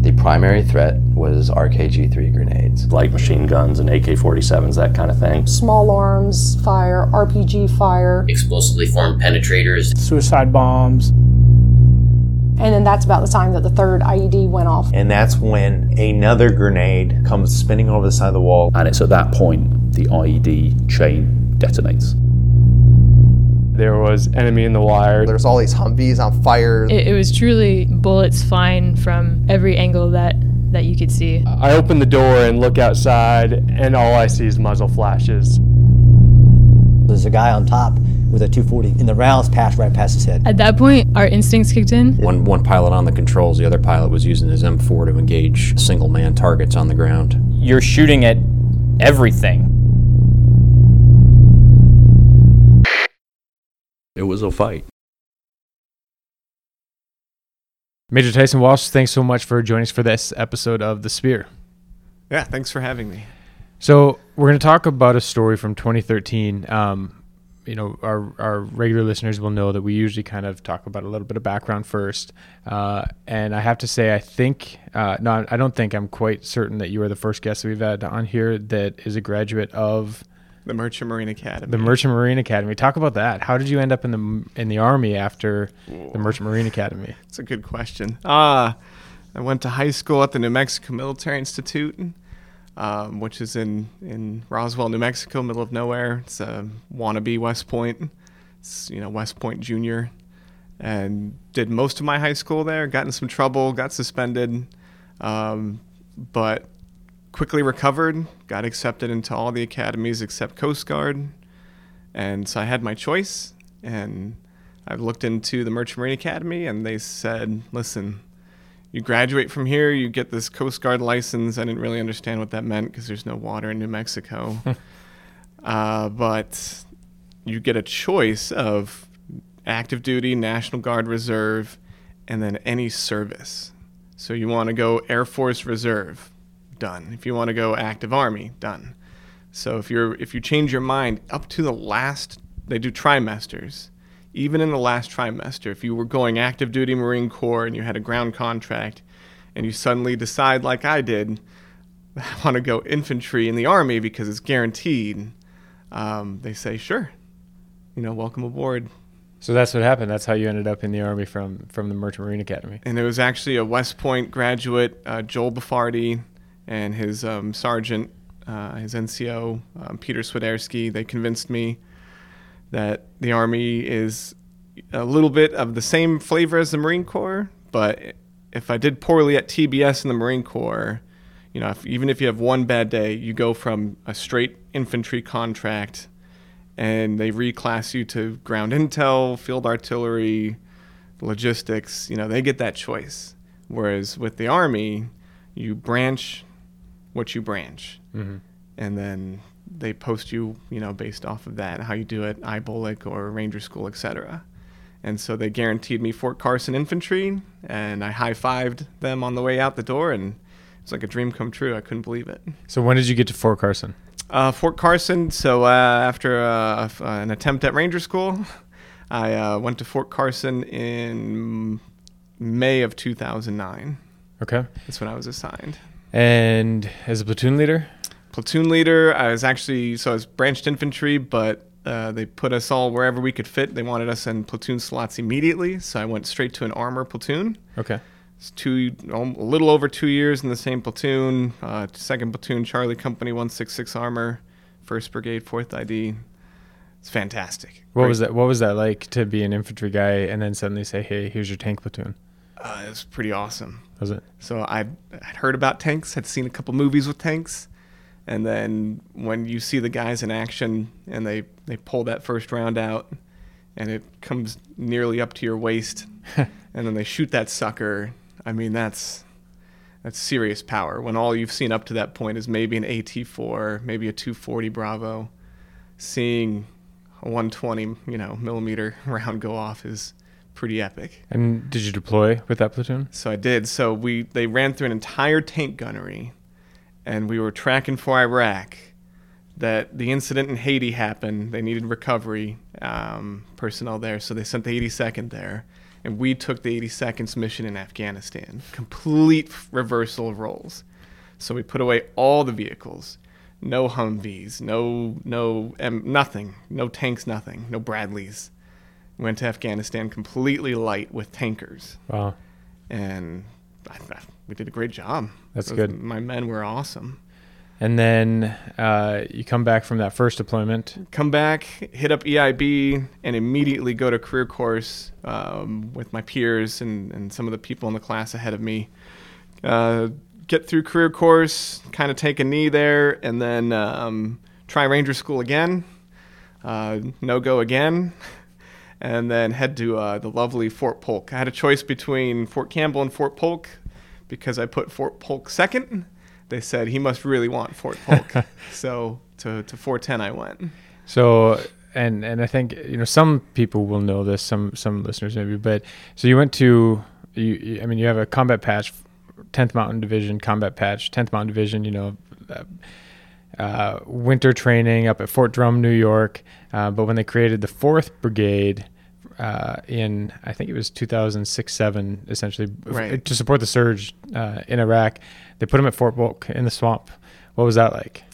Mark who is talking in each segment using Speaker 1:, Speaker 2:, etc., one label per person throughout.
Speaker 1: The primary threat was RKG 3 grenades.
Speaker 2: Light machine guns and AK 47s, that kind of thing.
Speaker 3: Small arms fire, RPG fire.
Speaker 4: Explosively formed penetrators.
Speaker 5: Suicide bombs.
Speaker 3: And then that's about the time that the third IED went off.
Speaker 6: And that's when another grenade comes spinning over the side of the wall.
Speaker 7: And it's at that point the IED chain detonates.
Speaker 8: There was enemy in the wire.
Speaker 9: There's all these Humvees on fire.
Speaker 10: It, it was truly bullets flying from every angle that that you could see.
Speaker 8: I open the door and look outside, and all I see is muzzle flashes.
Speaker 11: There's a guy on top with a 240, and the rounds passed right past his head.
Speaker 10: At that point, our instincts kicked in.
Speaker 12: One one pilot on the controls, the other pilot was using his M4 to engage single man targets on the ground.
Speaker 13: You're shooting at everything.
Speaker 7: It was a fight.
Speaker 14: Major Tyson Walsh, thanks so much for joining us for this episode of The Spear.
Speaker 15: Yeah, thanks for having me.
Speaker 14: So, we're going to talk about a story from 2013. Um, you know, our, our regular listeners will know that we usually kind of talk about a little bit of background first. Uh, and I have to say, I think, uh, no, I don't think I'm quite certain that you are the first guest that we've had on here that is a graduate of
Speaker 15: the Merchant Marine Academy.
Speaker 14: The Merchant Marine Academy. Talk about that. How did you end up in the in the army after the Merchant Marine Academy?
Speaker 15: It's a good question. Uh, I went to high school at the New Mexico Military Institute, um, which is in in Roswell, New Mexico, middle of nowhere. It's a wannabe West Point. It's you know West Point Junior, and did most of my high school there. Got in some trouble, got suspended, um, but quickly recovered, got accepted into all the academies except Coast Guard. And so I had my choice. And I've looked into the Merchant Marine Academy, and they said, listen, you graduate from here, you get this Coast Guard license. I didn't really understand what that meant because there's no water in New Mexico. uh, but you get a choice of active duty, National Guard Reserve, and then any service. So you want to go Air Force Reserve done. If you want to go active army, done. So if you're if you change your mind up to the last, they do trimesters. Even in the last trimester, if you were going active duty Marine Corps and you had a ground contract, and you suddenly decide, like I did, I want to go infantry in the army because it's guaranteed, um, they say sure, you know, welcome aboard.
Speaker 14: So that's what happened. That's how you ended up in the army from from the Merchant Marine Academy.
Speaker 15: And it was actually a West Point graduate, uh, Joel Bafardi, and his um, sergeant, uh, his NCO, um, Peter Swiderski, they convinced me that the Army is a little bit of the same flavor as the Marine Corps, but if I did poorly at TBS in the Marine Corps, you know, if, even if you have one bad day, you go from a straight infantry contract and they reclass you to ground intel, field artillery, logistics, you know, they get that choice. Whereas with the Army, you branch what you branch, mm-hmm. and then they post you, you know, based off of that, how you do it, IBOLC or Ranger School, etc. And so they guaranteed me Fort Carson Infantry, and I high fived them on the way out the door, and it's like a dream come true. I couldn't believe it.
Speaker 14: So when did you get to Fort Carson?
Speaker 15: Uh, Fort Carson. So uh, after uh, an attempt at Ranger School, I uh, went to Fort Carson in May of 2009.
Speaker 14: Okay,
Speaker 15: that's when I was assigned.
Speaker 14: And as a platoon leader?
Speaker 15: Platoon leader, I was actually, so I was branched infantry, but uh, they put us all wherever we could fit. They wanted us in platoon slots immediately, so I went straight to an armor platoon.
Speaker 14: Okay.
Speaker 15: It's two, a little over two years in the same platoon. Uh, second platoon, Charlie Company, 166 Armor, First Brigade, Fourth ID. It's fantastic.
Speaker 14: What Great. was that? What was that like to be an infantry guy and then suddenly say, "Hey, here's your tank platoon"?
Speaker 15: Uh, it was pretty awesome.
Speaker 14: Was it?
Speaker 15: So I'd, I'd heard about tanks, had seen a couple movies with tanks, and then when you see the guys in action and they, they pull that first round out and it comes nearly up to your waist, and then they shoot that sucker, I mean, that's that's serious power. When all you've seen up to that point is maybe an AT4, maybe a 240 Bravo, seeing a 120, you know, millimeter round go off is pretty epic.
Speaker 14: And did you deploy with that platoon?
Speaker 15: So I did. So we they ran through an entire tank gunnery, and we were tracking for Iraq. That the incident in Haiti happened. They needed recovery um, personnel there, so they sent the 82nd there, and we took the 82nd's mission in Afghanistan. Complete reversal of roles. So we put away all the vehicles, no Humvees, no no um, nothing, no tanks, nothing, no Bradleys. Went to Afghanistan completely light with tankers.
Speaker 14: Wow.
Speaker 15: And I, I, we did a great job.
Speaker 14: That's
Speaker 15: Those-
Speaker 14: good.
Speaker 15: My men were awesome.
Speaker 14: And then uh, you come back from that first deployment.
Speaker 15: Come back, hit up EIB, and immediately go to career course um, with my peers and, and some of the people in the class ahead of me. Uh, get through career course, kind of take a knee there, and then um, try Ranger School again. Uh, no go again. And then head to uh, the lovely Fort Polk. I had a choice between Fort Campbell and Fort Polk because I put Fort Polk second. They said he must really want Fort Polk. so to, to 410 I went.
Speaker 14: So and and I think you know some people will know this, some some listeners maybe, but so you went to you, I mean you have a combat patch, 10th Mountain Division combat patch, 10th Mountain Division, you know. Uh, uh, winter training up at Fort Drum, New York. Uh, but when they created the Fourth Brigade uh, in, I think it was 2006 7, essentially
Speaker 15: Right.
Speaker 14: to support the surge uh, in Iraq, they put them at Fort Polk in the swamp. What was that like?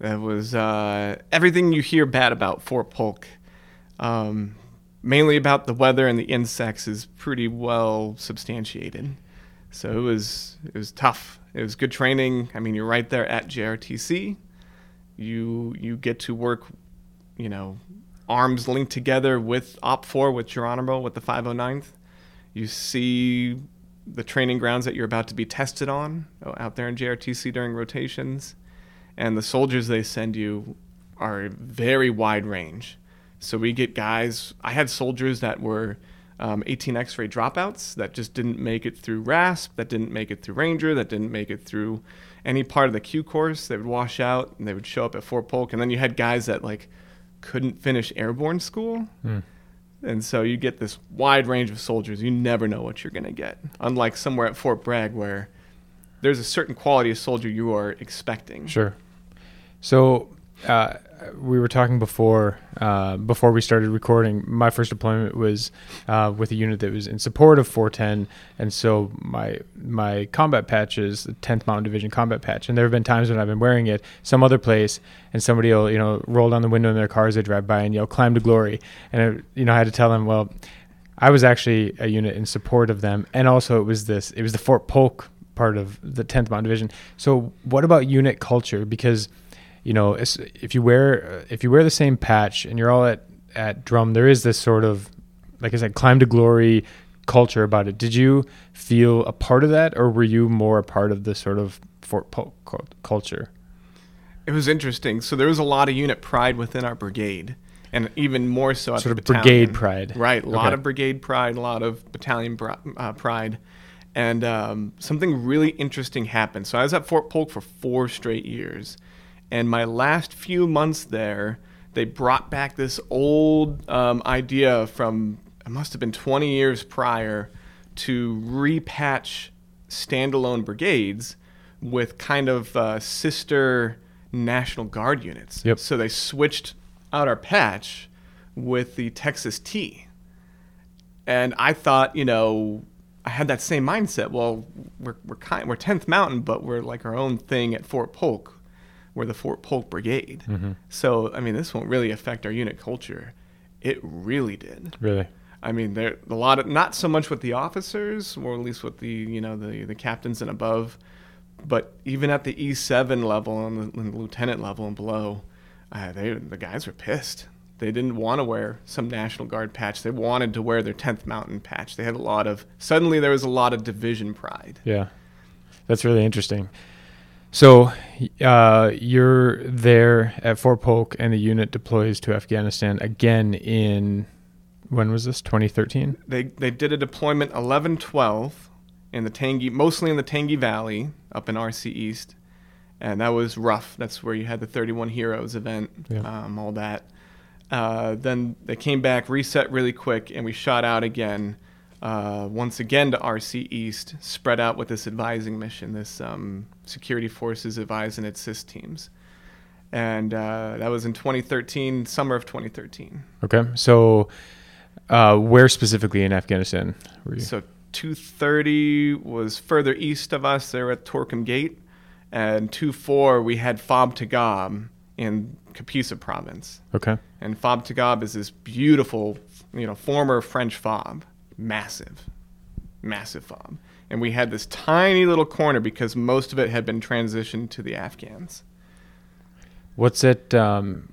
Speaker 15: That was uh, everything you hear bad about Fort Polk. Um, mainly about the weather and the insects is pretty well substantiated. So it was it was tough. It was good training. I mean, you're right there at JRTC. You you get to work, you know, arms linked together with OPFOR with Geronimo with the 509th. You see the training grounds that you're about to be tested on uh, out there in JRTC during rotations and the soldiers they send you are very wide range. So we get guys. I had soldiers that were um, 18 X-ray dropouts that just didn't make it through RASP, that didn't make it through Ranger, that didn't make it through any part of the Q course. They would wash out and they would show up at Fort Polk, and then you had guys that like couldn't finish airborne school.
Speaker 14: Hmm.
Speaker 15: And so you get this wide range of soldiers. You never know what you're going to get. Unlike somewhere at Fort Bragg where there's a certain quality of soldier you are expecting.
Speaker 14: Sure. So uh, we were talking before uh, before we started recording. My first deployment was uh, with a unit that was in support of 410, and so my my combat patch is the 10th Mountain Division combat patch. And there have been times when I've been wearing it some other place, and somebody will you know roll down the window in their car as they drive by and yell "Climb to glory!" And it, you know I had to tell them, well, I was actually a unit in support of them, and also it was this it was the Fort Polk part of the 10th Mountain Division. So what about unit culture? Because you know, if you wear if you wear the same patch and you're all at at drum, there is this sort of like I said, climb to glory culture about it. Did you feel a part of that, or were you more a part of the sort of Fort Polk culture?
Speaker 15: It was interesting. So there was a lot of unit pride within our brigade, and even more so at
Speaker 14: Sort
Speaker 15: the
Speaker 14: of
Speaker 15: battalion.
Speaker 14: brigade pride.
Speaker 15: Right, a lot
Speaker 14: Okay.
Speaker 15: of brigade pride, a lot of battalion uh, pride, and um, something really interesting happened. So I was at Fort Polk for four straight years, and my last few months there, they brought back this old um, idea from it must have been 20 years prior to repatch standalone brigades with kind of uh, sister National Guard units.
Speaker 14: Yep.
Speaker 15: So they switched out our patch with the Texas T. And I thought, you know, I had that same mindset. Well, we're we're kind we're 10th Mountain, but we're like our own thing at Fort Polk. We're the Fort Polk Brigade.
Speaker 14: Mhm.
Speaker 15: So, I mean, this won't really affect our unit culture. It really did.
Speaker 14: Really?
Speaker 15: I mean, there a lot of not so much with the officers, or at least with the you know the the captains and above, but even at the E7 level and the, and the lieutenant level and below, uh, they the guys were pissed. They didn't want to wear some National Guard patch. They wanted to wear their 10th Mountain patch. They had a lot of suddenly there was a lot of division pride.
Speaker 14: Yeah, that's really interesting. So uh, you're there at Fort Polk, and the unit deploys to Afghanistan again in when was this? 2013.
Speaker 15: They they did a deployment 11-12 in the Tangi, mostly in the Tangi Valley up in RC East, and that was rough. That's where you had the 31 Heroes event,
Speaker 14: Yeah.
Speaker 15: um, all that. Uh, then they came back, reset really quick, and we shot out again. Uh, once again to RC East, spread out with this advising mission, this um, security forces advising its CIS teams. And uh, that was in 2013, summer of 2013.
Speaker 14: Okay. So, uh, where specifically in Afghanistan were you?
Speaker 15: So, 230 was further east of us. They were at Torkham Gate. And 24, we had Fob Tagab in Kapisa province.
Speaker 14: Okay.
Speaker 15: And Fob Tagab is this beautiful, you know, former French fob, massive, massive fob. And we had this tiny little corner because most of it had been transitioned to the Afghans.
Speaker 14: What's it? Um,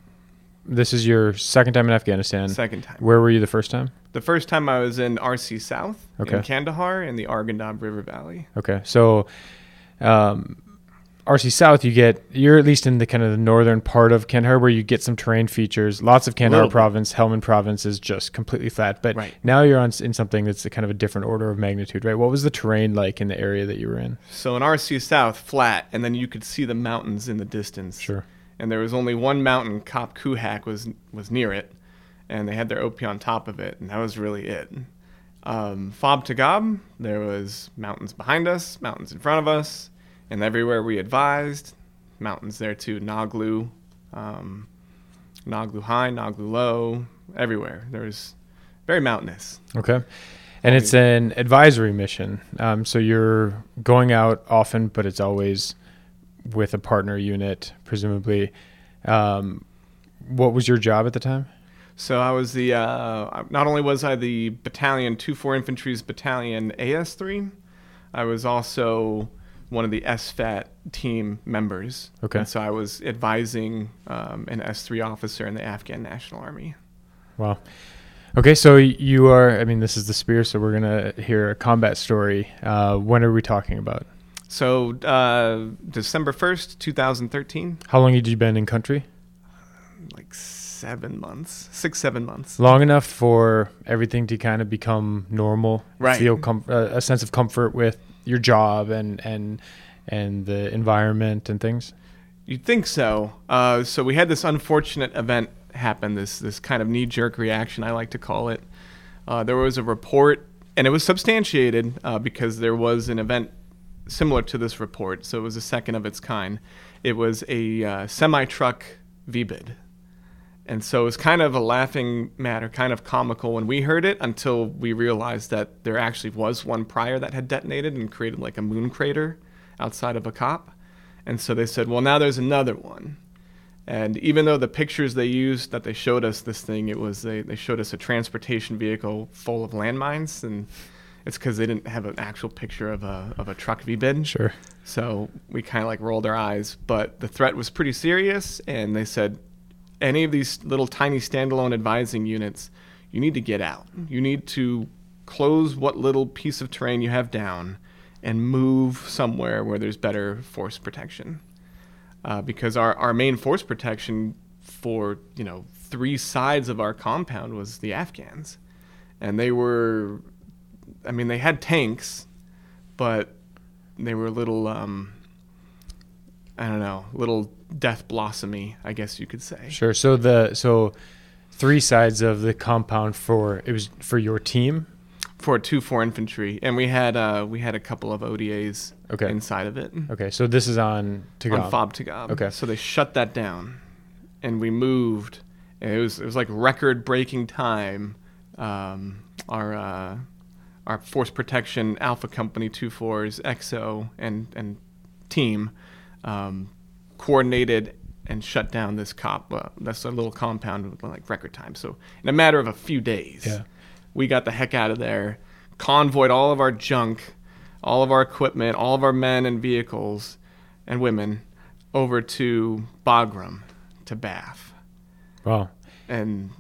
Speaker 14: this is your second time in Afghanistan.
Speaker 15: Second time.
Speaker 14: Where were you the first time?
Speaker 15: The first time I was in RC South
Speaker 14: okay.
Speaker 15: in Kandahar in the Arghandab River Valley.
Speaker 14: Okay, so um, RC South, you get you're at least in the kind of the northern part of Kandahar where you get some terrain features. Lots of Kandahar province, Helmand province is just completely flat. But
Speaker 15: right.
Speaker 14: now you're on in something that's a kind of a different order of magnitude, right? What was the terrain like in the area that you were in?
Speaker 15: So in RC South, flat, and then you could see the mountains in the distance.
Speaker 14: Sure.
Speaker 15: And there was only one mountain, Kop Kuhak was was near it, and they had their OP on top of it, and that was really it. Um, Fob Tagab, there was mountains behind us, mountains in front of us and everywhere we advised, mountains there too, Naglu, um, Naglu High, Naglu Low, everywhere. There's very mountainous.
Speaker 14: Okay. And it's an advisory mission. Um, so you're going out often, but it's always with a partner unit, presumably. Um, what was your job at the time?
Speaker 15: So I was the, uh, not only was I the battalion, 2 4 Infantry's battalion AS3, I was also one of the SFAT team members.
Speaker 14: Okay.
Speaker 15: And so I was advising um, an S3 officer in the Afghan National Army.
Speaker 14: Wow. Okay, so you are, I mean, this is the Spear, so we're going to hear a combat story. Uh, when are we talking about?
Speaker 15: So, uh, December 1st, 2013.
Speaker 14: How long had you been in country?
Speaker 15: Like seven months, six, seven months.
Speaker 14: Long enough for everything to kind of become normal.
Speaker 15: Right.
Speaker 14: Feel com- uh, a sense of comfort with your job and and and the environment and things?
Speaker 15: You'd think so. Uh, so we had this unfortunate event happen. This this kind of knee jerk reaction, I like to call it. Uh, there was a report, and it was substantiated uh, because there was an event similar to this report. So it was a second of its kind. It was a uh, semi truck VBID. And so it was kind of a laughing matter, kind of comical when we heard it until we realized that there actually was one prior that had detonated and created like a moon crater outside of a cop. And so they said, well, now there's another one. And even though the pictures they used that they showed us this thing, it was they, they showed us a transportation vehicle full of landmines. And it's because they didn't have an actual picture of a, of a truck VBID.
Speaker 14: Sure.
Speaker 15: So we kind of like rolled our eyes. But the threat was pretty serious. And they said, any of these little tiny standalone advising units, you need to get out. You need to close what little piece of terrain you have down and move somewhere where there's better force protection. Uh, because our, our main force protection for, you know, three sides of our compound was the Afghans. And they were, I mean, they had tanks, but they were little, um, I don't know, little death blossomy, I guess you could say.
Speaker 14: Sure. So the so three sides of the compound for it was for your team
Speaker 15: for two four infantry, and we had uh, we had a couple of ODAs
Speaker 14: okay.
Speaker 15: inside of it.
Speaker 14: Okay, so this is on Tagab.
Speaker 15: On Fob Tagab.
Speaker 14: Okay,
Speaker 15: so they shut that down, and we moved. And it was it was like record breaking time. Um, our uh, our force protection Alpha Company two fours EXO and and team. Um, coordinated and shut down this cop. Uh, that's a little compound with like record time. So in a matter of a few days,
Speaker 14: yeah.
Speaker 15: we got the heck out of there, convoyed all of our junk, all of our equipment, all of our men and vehicles and women over to Bagram, to BAF.
Speaker 14: Wow.
Speaker 15: And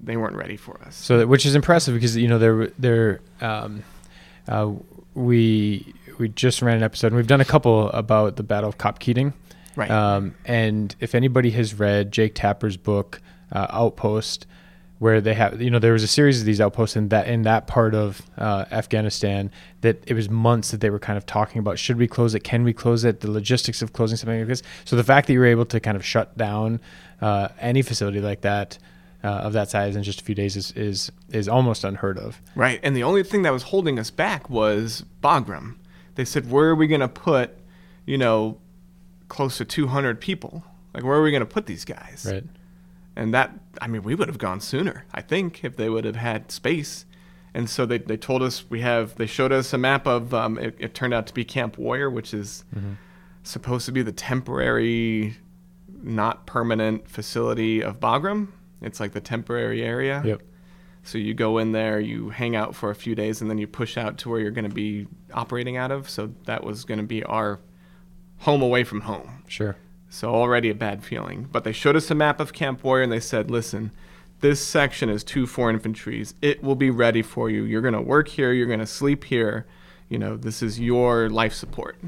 Speaker 15: they weren't ready for us.
Speaker 14: So, which is impressive because you know they're they're um, uh, we we just ran an episode and we've done a couple about the Battle of COP Keating.
Speaker 15: Right.
Speaker 14: Um, and if anybody has read Jake Tapper's book uh, Outpost, where they have you know there was a series of these outposts in that in that part of uh, Afghanistan that it was months that they were kind of talking about should we close it can we close it the logistics of closing something like this so the fact that you were able to kind of shut down uh, any facility like that uh, of that size in just a few days is, is is almost unheard of.
Speaker 15: Right, and the only thing that was holding us back was Bagram. They said, "Where are we going to put, you know, close to 200 people? Like, where are we going to put these guys?"
Speaker 14: Right.
Speaker 15: And that, I mean, we would have gone sooner, I think, if they would have had space. And so they, they told us we have, they showed us a map of, um, it, it, turned out to be Camp Warrior, which is mm-hmm. supposed to be the temporary, not permanent facility of Bagram. It's like the temporary area.
Speaker 14: Yep.
Speaker 15: So you go in there, you hang out for a few days, and then you push out to where you're going to be operating out of. So that was going to be our home away from home.
Speaker 14: Sure.
Speaker 15: So already a bad feeling. But they showed us a map of Camp Warrior and they said, listen, this section is two four infantries. It will be ready for you. You're going to work here. You're going to sleep here. You know, this is your life support.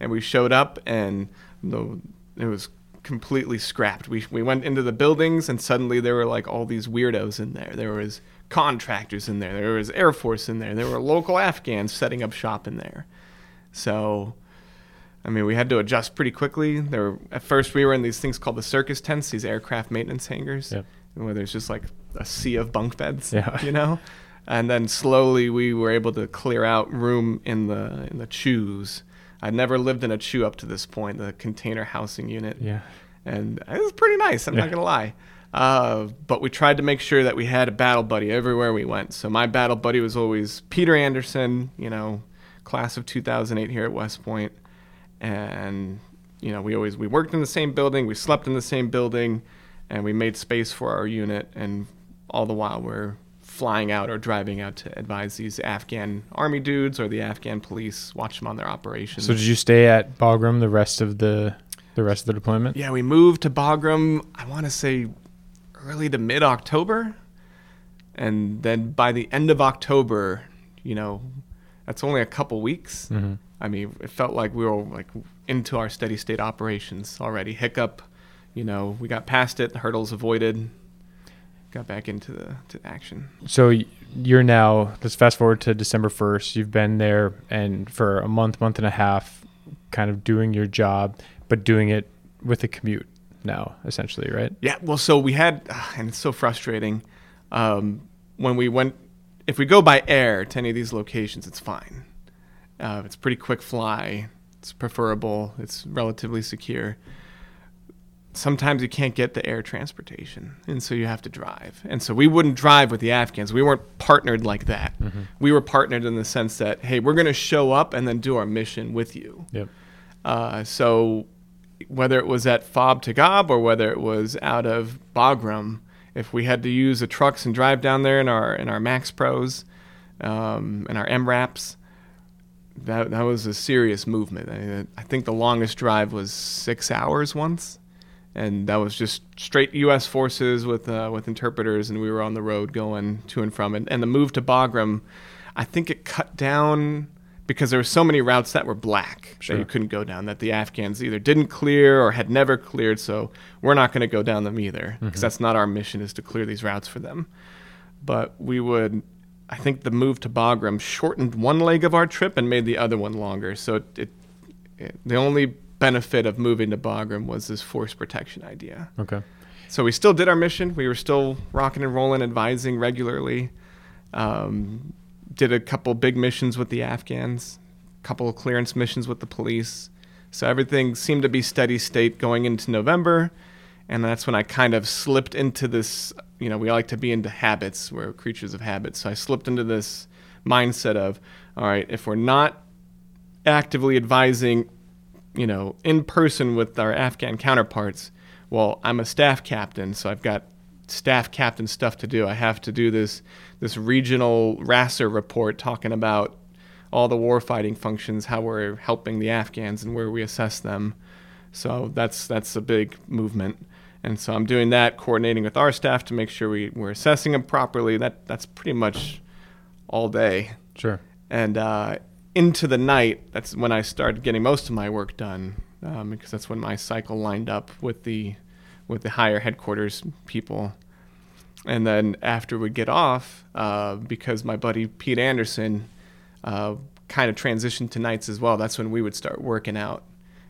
Speaker 15: And we showed up and the, it was completely scrapped. We, we went into the buildings and suddenly there were like all these weirdos in there. There was contractors in there. There was Air Force in there. There were local Afghans setting up shop in there. So I mean, we had to adjust pretty quickly. There were, at first we were in these things called the circus tents, these aircraft maintenance hangars,
Speaker 14: yep.
Speaker 15: where there's just like a sea of bunk beds,
Speaker 14: yeah.
Speaker 15: you know. And then slowly we were able to clear out room in the in the CHUs. I'd never lived in a CHU up to this point, the container housing unit.
Speaker 14: Yeah.
Speaker 15: And it was pretty nice. I'm
Speaker 14: yeah.
Speaker 15: not gonna lie. Uh, but we tried to make sure that we had a battle buddy everywhere we went. So my battle buddy was always Peter Anderson, you know, class of 2008 here at West Point. And you know we always we worked in the same building we slept in the same building and we made space for our unit and all the while we're flying out or driving out to advise these afghan army dudes or the afghan police watch them on their operations
Speaker 14: so did you stay at bagram the rest of the the rest of the deployment
Speaker 15: yeah we moved to bagram i want to say early to mid october and then by the end of october you know that's only a couple weeks
Speaker 14: mm-hmm.
Speaker 15: I mean, it felt like we were like into our steady state operations already. Hiccup, you know, we got past it, the hurdles avoided, got back into the to action.
Speaker 14: So you're now. Let's fast forward to December first. You've been there and for a month, month and a half, kind of doing your job, but doing it with a commute now, essentially, right?
Speaker 15: Yeah. Well, so we had, and it's so frustrating. Um, when we went, if we go by air to any of these locations, it's fine uh, it's pretty quick fly. It's preferable. It's relatively secure. Sometimes you can't get the air transportation, and so you have to drive. And so we wouldn't drive with the Afghans. We weren't partnered like that.
Speaker 14: Mm-hmm.
Speaker 15: We were partnered in the sense that hey, we're going to show up and then do our mission with you.
Speaker 14: Yep.
Speaker 15: Uh, so whether it was at Fob to Tagab or whether it was out of Bagram, if we had to use the trucks and drive down there in our in our MaxxPros um, and our MRAPs, that that was a serious movement. I, I, think the longest drive was six hours once, and that was just straight U.S. forces with uh, with interpreters, and we were on the road going to and from. And, and the move to Bagram, I think it cut down because there were so many routes that were black
Speaker 14: sure.
Speaker 15: that you couldn't go down. That the Afghans either didn't clear or had never cleared. So we're not going to go down them either because mm-hmm. that's not our mission is to clear these routes for them. But we would I think the move to Bagram shortened one leg of our trip and made the other one longer. So it, it, it, the only benefit of moving to Bagram was this force protection idea.
Speaker 14: Okay.
Speaker 15: So we still did our mission. We were still rocking and rolling, advising regularly. Um, did a couple big missions with the Afghans, a couple clearance missions with the police. So everything seemed to be steady state going into November and that's when I kind of slipped into this. You know, we like to be into habits. We're creatures of habits. So I slipped into this mindset of, all right, if we're not actively advising, you know, in person with our Afghan counterparts, well, I'm a staff captain, so I've got staff captain stuff to do. I have to do this this regional RASER report talking about all the warfighting functions, how we're helping the Afghans, and where we assess them. So that's that's a big movement. And so I'm doing that, coordinating with our staff to make sure we, we're assessing them properly. That that's pretty much all day.
Speaker 14: Sure.
Speaker 15: And uh, into the night, that's when I started getting most of my work done, um, because that's when my cycle lined up with the with the higher headquarters people. And then after we'd get off, uh, because my buddy Pete Anderson uh, kind of transitioned to nights as well, that's when we would start working out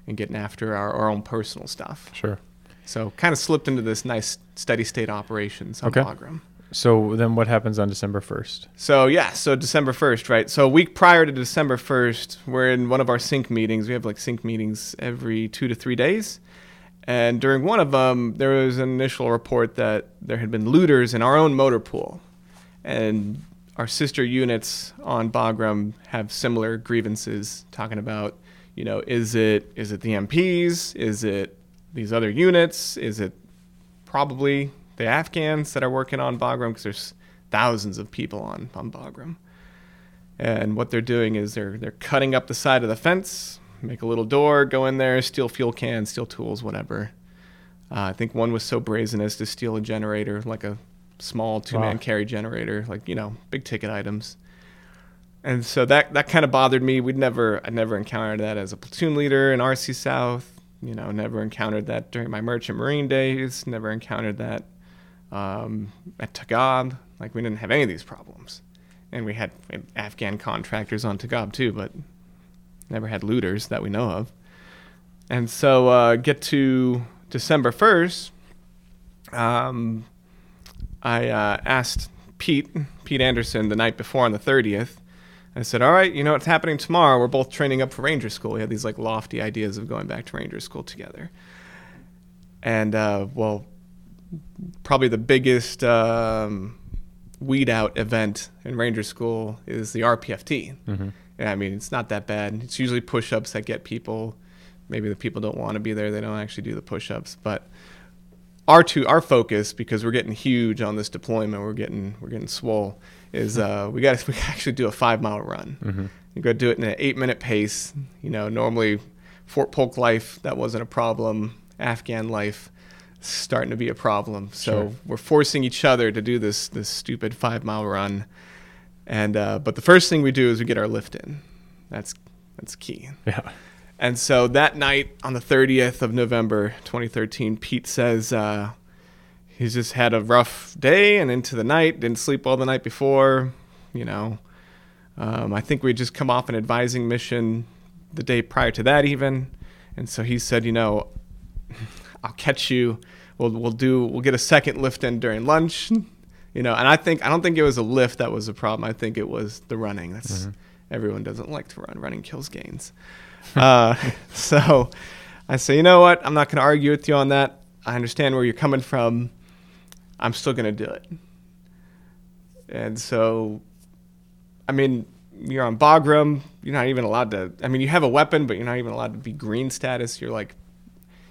Speaker 15: and getting after our, our own personal stuff.
Speaker 14: Sure.
Speaker 15: So kind of slipped into this nice steady state operations on
Speaker 14: Okay.
Speaker 15: Bagram.
Speaker 14: So then what happens on December 1st?
Speaker 15: So yeah, so December first, right? So a week prior to December first, we're in one of our sync meetings. We have like sync meetings every two to three days, and during one of them, there was an initial report that there had been looters in our own motor pool, and our sister units on Bagram have similar grievances, talking about, you know, is it is it the MPs? Is it these other units? Is it probably the Afghans that are working on Bagram because there's thousands of people on, on Bagram. And what they're doing is they're they're cutting up the side of the fence, make a little door, go in there, steal fuel cans, steal tools, whatever. Uh, I think one was so brazen as to steal a generator, like a small two-man
Speaker 14: Wow.
Speaker 15: carry generator, like you know, big ticket items. And so that that kind of bothered me. We'd never I never encountered that as a platoon leader in RC South. You know, never encountered that during my merchant marine days. Never encountered that um, at Tagab. Like we didn't have any of these problems, and we had Afghan contractors on Tagab too, but never had looters that we know of. And so uh, get to December first. Um, I uh, asked Pete Pete Anderson the night before on the thirtieth. I said, "All right, you know what's happening tomorrow? We're both training up for Ranger School. We had these like lofty ideas of going back to Ranger School together." And uh, well, probably the biggest um, weed out event in Ranger School is the RPFT.
Speaker 14: Mhm.
Speaker 15: Yeah, I mean it's not that bad. It's usually push-ups that get people. Maybe the people don't want to be there. They don't actually do the push-ups, but our two our focus because we're getting huge on this deployment. We're getting we're getting swole. Is uh, we got to we actually do a five mile run.
Speaker 14: Mhm.
Speaker 15: You got to do it in an eight minute pace. You know, normally Fort Polk life that wasn't a problem. Afghan life starting to be a problem. So
Speaker 14: Sure.
Speaker 15: we're forcing each other to do this this stupid five mile run. And uh, but the first thing we do is we get our lift in. That's that's key.
Speaker 14: Yeah.
Speaker 15: And so that night on the 30th of November 2013, Pete says uh, he's just had a rough day and into the night, didn't sleep all the night before. You know, um, I think we'd just come off an advising mission the day prior to that, even. And so he said, you know, I'll catch you. We'll we'll do we'll get a second lift in during lunch. You know, and I think I don't think it was a lift that was the problem. I think it was the running. That's everyone doesn't like to run. Running kills gains. uh, so I say, you know what? I'm not going to argue with you on that. I understand where you're coming from. I'm still going to do it. And so, I mean, you're on Bagram. You're not even allowed to. I mean, you have a weapon, but you're not even allowed to be green status. You're like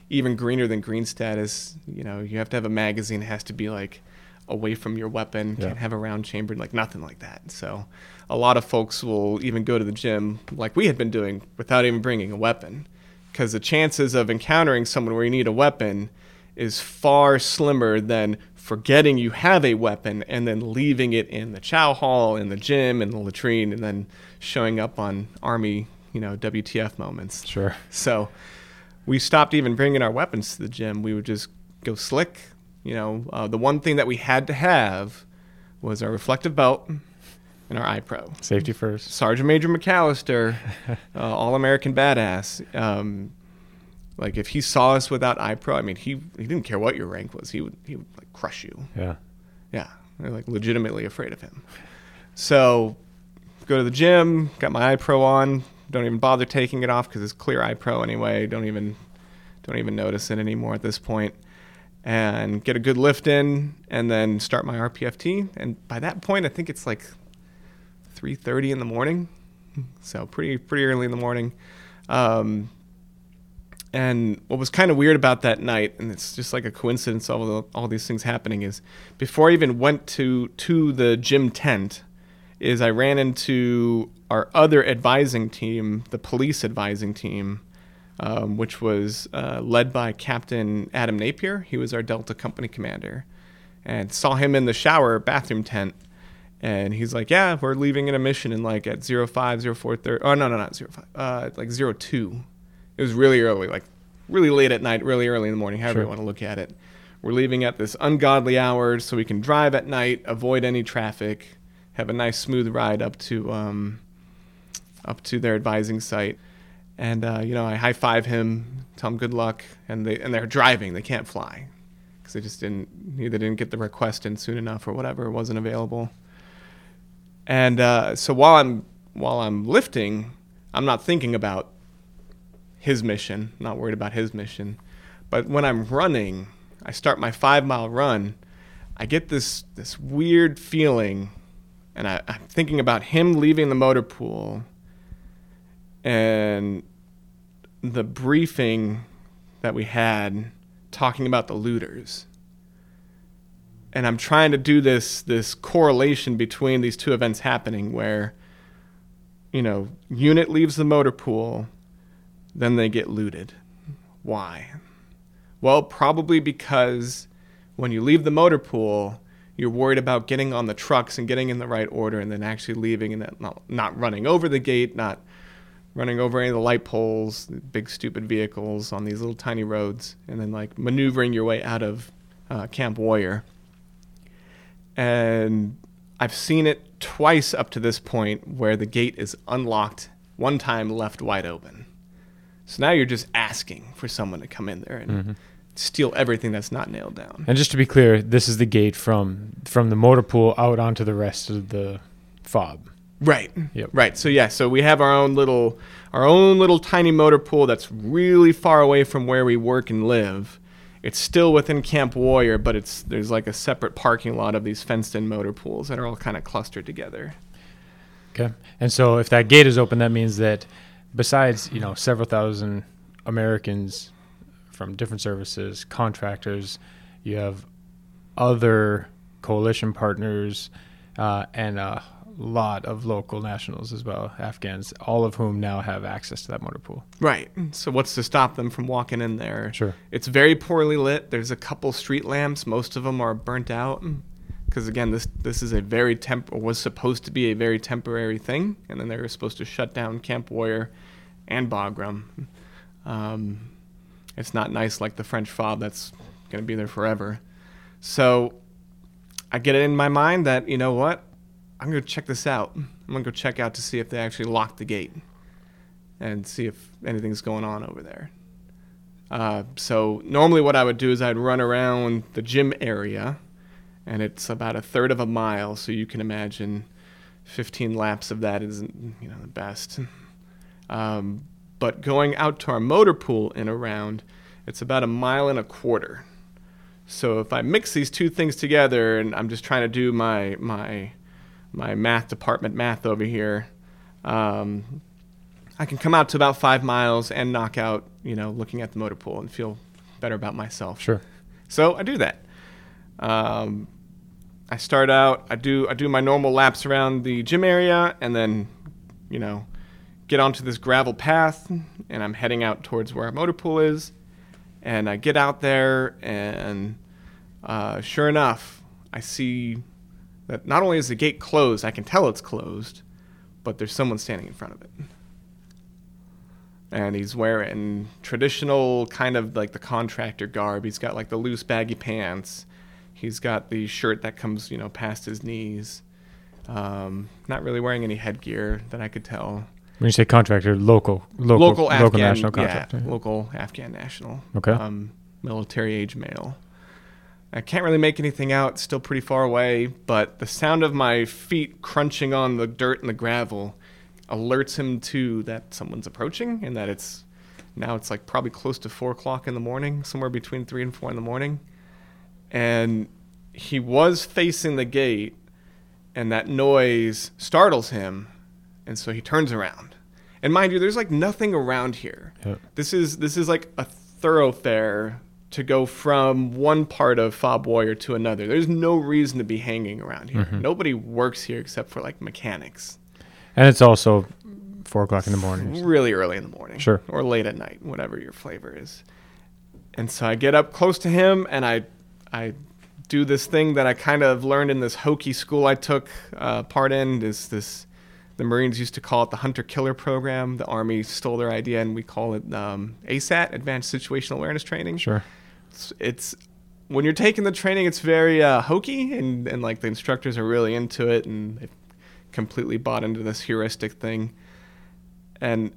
Speaker 15: even greener than green status. You know, you have to have a magazine. It has to be like away from your weapon.
Speaker 14: Yeah.
Speaker 15: Can't have a round chambered, like nothing like that. So, a lot of folks will even go to the gym like we had been doing without even bringing a weapon, because the chances of encountering someone where you need a weapon is far slimmer than forgetting you have a weapon and then leaving it in the chow hall, in the gym, in the latrine, and then showing up on army, you know, WTF moments.
Speaker 14: Sure.
Speaker 15: So we stopped even bringing our weapons to the gym. We would just go slick. You know, uh, the one thing that we had to have was our reflective belt and our iPro.
Speaker 14: Safety first.
Speaker 15: Sergeant Major McAllister, uh, all American badass. Um, like if he saw us without iPro, I mean, he he didn't care what your rank was. He would he would like crush you.
Speaker 14: Yeah.
Speaker 15: Yeah, they're like legitimately afraid of him. So, go to the gym, got my iPro on. Don't even bother taking it off because it's clear iPro anyway. Don't even don't even notice it anymore at this point. And get a good lift in, and then start my RPFT. And by that point, I think it's like 3:30 in the morning, so pretty pretty early in the morning. Um, and what was kind of weird about that night, and it's just like a coincidence, all the, all these things happening, is before I even went to to the gym tent, is I ran into our other advising team, the police advising team, um, which was uh, led by Captain Adam Napier. He was our Delta Company commander, and saw him in the shower bathroom tent. And he's like, "Yeah, we're leaving in a mission in like at 05, 04, 30. Oh no, no, not 05. Uh, like 02. It was really early, like really late at night, really early in the morning, however
Speaker 14: Sure.
Speaker 15: you want to look at it. We're leaving at this ungodly hour so we can drive at night, avoid any traffic, have a nice smooth ride up to um, up to their advising site. And uh, you know, I high five him, tell him good luck, and they and they're driving. They can't fly because they just didn't either didn't get the request in soon enough or whatever. It wasn't available. And uh, so while I'm while I'm lifting, I'm not thinking about his mission. not worried about his mission. But when I'm running, I start my five mile run. I get this this weird feeling, and I, I'm thinking about him leaving the motor pool and the briefing that we had talking about the looters. And I'm trying to do this this correlation between these two events happening where you know, unit leaves the motor pool, then they get looted. Why? Well, probably because when you leave the motor pool, you're worried about getting on the trucks and getting in the right order and then actually leaving and not, not running over the gate, not running over any of the light poles, big stupid vehicles on these little tiny roads, and then like maneuvering your way out of uh, Camp Warrior. And I've seen it twice up to this point where the gate is unlocked, one time left wide open. So now you're just asking for someone to come in there and mm-hmm. steal everything that's not nailed down.
Speaker 14: And just to be clear, this is the gate from from the motor pool out onto the rest of the fob.
Speaker 15: Right. Yep. Right. So yeah, so we have our own little our own little tiny motor pool that's really far away from where we work and live. It's still within Camp Warrior, but it's there's like a separate parking lot of these fenced-in motor pools that are all kind of clustered together.
Speaker 14: Okay. And so if that gate is open, that means that besides, you know, several thousand Americans from different services, contractors, you have other coalition partners uh, and a lot of local nationals as well, Afghans, all of whom now have access to that motor pool.
Speaker 15: Right. So what's to stop them from walking in there?
Speaker 14: Sure.
Speaker 15: It's very poorly lit. There's a couple street lamps. Most of them are burnt out. Because again, this this is a very temp or was supposed to be a very temporary thing, and then they were supposed to shut down Camp Warrior and Bagram. Um, it's not nice like the French fob that's going to be there forever. So I get it in my mind that you know what I'm to check this out. I'm to go check out to see if they actually locked the gate and see if anything's going on over there. Uh, so normally what I would do is I'd run around the gym area, and it's about a third of a mile, so you can imagine 15 laps of that isn't you know the best. Um, but going out to our motor pool and around, it's about a mile and a quarter. So if I mix these two things together, and I'm just trying to do my my my math department math over here, um, I can come out to about five miles and knock out, you know, looking at the motor pool and feel better about myself.
Speaker 14: Sure.
Speaker 15: So I do that. Um, I start out. I do I do my normal laps around the gym area, and then, you know, get onto this gravel path, and I'm heading out towards where our motor pool is. And I get out there, and uh, sure enough, I see that not only is the gate closed, I can tell it's closed, but there's someone standing in front of it. And he's wearing traditional kind of like the contractor garb. He's got like the loose baggy pants. He's got the shirt that comes, you know, past his knees. Um, not really wearing any headgear that I could tell.
Speaker 14: When you say contractor, local, local,
Speaker 15: local,
Speaker 14: local
Speaker 15: Afghan,
Speaker 14: national contractor.
Speaker 15: Yeah, local Afghan national.
Speaker 14: Okay.
Speaker 15: Um, military age male. I can't really make anything out, still pretty far away, but the sound of my feet crunching on the dirt and the gravel alerts him to that someone's approaching and that it's now it's like probably close to four o'clock in the morning, somewhere between three and four in the morning. And he was facing the gate, and that noise startles him, and so he turns around. And mind you, there's like nothing around here.
Speaker 14: Yep.
Speaker 15: This is this is like a thoroughfare to go from one part of Fob Warrior to another. There's no reason to be hanging around here.
Speaker 14: Mhm.
Speaker 15: Nobody works here except for like mechanics.
Speaker 14: And it's also four o'clock in the morning.
Speaker 15: Really early in the morning.
Speaker 14: Sure.
Speaker 15: Or late at night, whatever your flavor is. And so I get up close to him and I I do this thing that I kind of learned in this hokey school I took uh, part in. Is this the Marines used to call it the hunter killer program. The Army stole their idea and we call it um, ASAT, Advanced Situational Awareness Training.
Speaker 14: Sure.
Speaker 15: It's, it's when you're taking the training, it's very uh, hokey and, and like the instructors are really into it and they've completely bought into this heuristic thing. And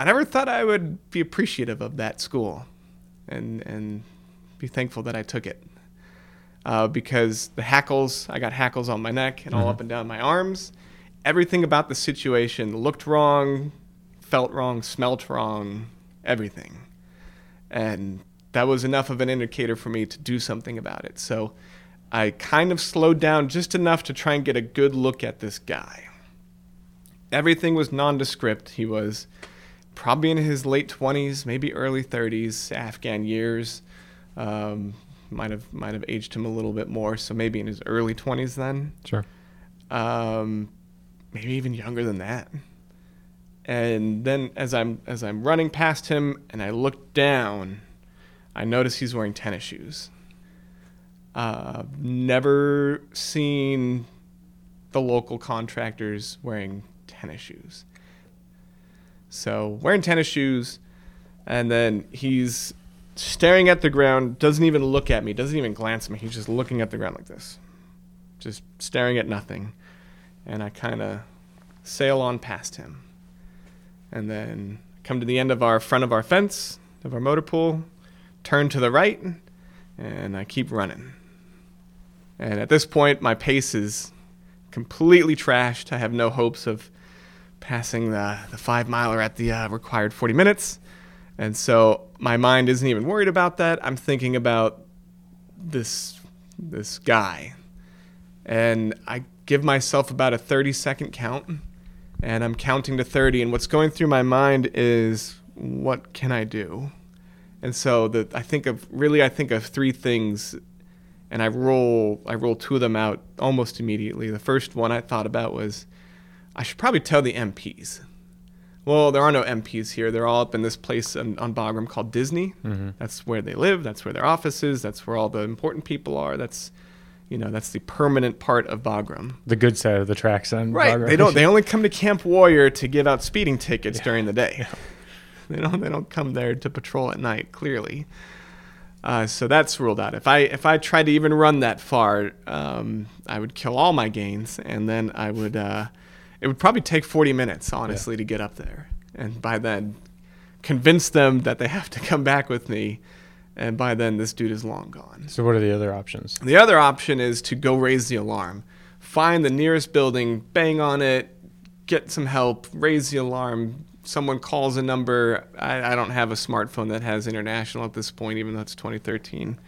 Speaker 15: I never thought I would be appreciative of that school, and and be thankful that I took it. Uh, because the hackles, I got hackles on my neck and all
Speaker 14: Mhm.
Speaker 15: up and down my arms. Everything about the situation looked wrong, felt wrong, smelt wrong, everything. And that was enough of an indicator for me to do something about it. So I kind of slowed down just enough to try and get a good look at this guy. Everything was nondescript. He was probably in his late 20s, maybe early 30s, Afghan years. Um, might have might have aged him a little bit more, so maybe in his early 20s then.
Speaker 14: Sure.
Speaker 15: Um, maybe even younger than that. And then as I'm as I'm running past him and I look down, I notice he's wearing tennis shoes. Uh, never seen the local contractors wearing tennis shoes. So wearing tennis shoes, and then he's staring at the ground, doesn't even look at me, doesn't even glance at me. He's just looking at the ground like this, just staring at nothing. And I kind of sail on past him. And then come to the end of our front of our fence, of our motor pool, turn to the right, and I keep running. And at this point, my pace is completely trashed. I have no hopes of passing the, the five miler at the uh, required 40 minutes. And so my mind isn't even worried about that. I'm thinking about this this guy. And I give myself about a 30 second count and I'm counting to 30 and what's going through my mind is what can I do? And so the I think of really I think of three things and I roll I roll two of them out almost immediately. The first one I thought about was I should probably tell the MPs. Well, there are no MPs here. They're all up in this place on, on Bagram called Disney.
Speaker 14: Mhm.
Speaker 15: That's where they live. That's where their office is. That's where all the important people are. That's, you know, that's the permanent part of Bagram.
Speaker 14: The good side of the tracks on
Speaker 15: Right.
Speaker 14: Bagram.
Speaker 15: They don't. They only come to Camp Warrior to give out speeding tickets during the day. They don't. They don't come there to patrol at night. Clearly. Uh, so that's ruled out. If I if I tried to even run that far, um, I would kill all my gains, and then I would. Uh, it would probably take 40 minutes, honestly, to get up there, and by then, convince them that they have to come back with me, and by then this dude is long gone.
Speaker 14: So what are the other options?
Speaker 15: The other option is to go raise the alarm, find the nearest building, bang on it, get some help, raise the alarm. Someone calls a number. I, I don't have a smartphone that has international at this point, even though it's 2013.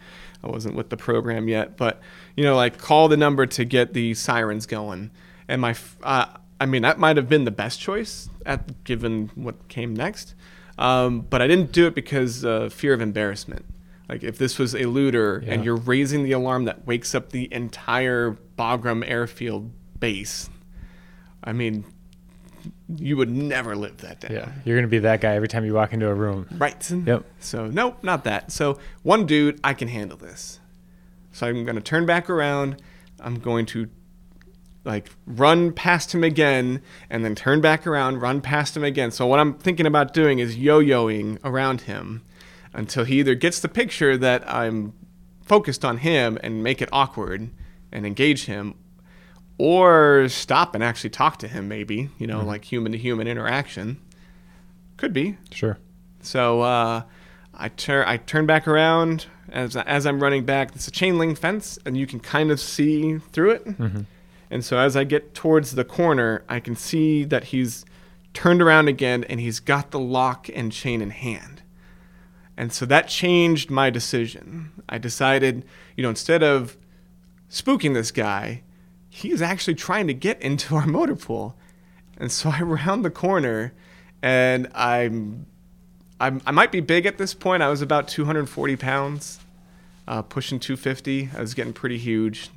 Speaker 15: I wasn't with the program yet, but you know, like call the number to get the sirens going. And my, uh, I mean, that might have been the best choice at given what came next. Um, but I didn't do it because uh, fear of embarrassment. Like if this was a looter
Speaker 14: Yeah.
Speaker 15: and you're raising the alarm that wakes up the entire Bagram airfield base, I mean, you would never live that down.
Speaker 14: Yeah, you're gonna be that guy every time you walk into a room.
Speaker 15: Right.
Speaker 14: Yep.
Speaker 15: So nope, not that. So one dude, I can handle this. So I'm gonna turn back around. I'm going to like run past him again and then turn back around, run past him again. So what I'm thinking about doing is yo-yoing around him until he either gets the picture that I'm focused on him and make it awkward and engage him or stop and actually talk to him maybe, you know,
Speaker 14: Mhm.
Speaker 15: like human to human interaction. Could be.
Speaker 14: Sure.
Speaker 15: So uh, I turn I turn back around as as I'm running back. It's a chain link fence, and you can kind of see through it.
Speaker 14: Mhm.
Speaker 15: And so as I get towards the corner, I can see that he's turned around again, and he's got the lock and chain in hand. And so that changed my decision. I decided, you know, instead of spooking this guy, he's actually trying to get into our motor pool. And so I round the corner and I'm, I'm I might be big at this point. I was about 240 pounds, uh, pushing 250. I was getting pretty huge,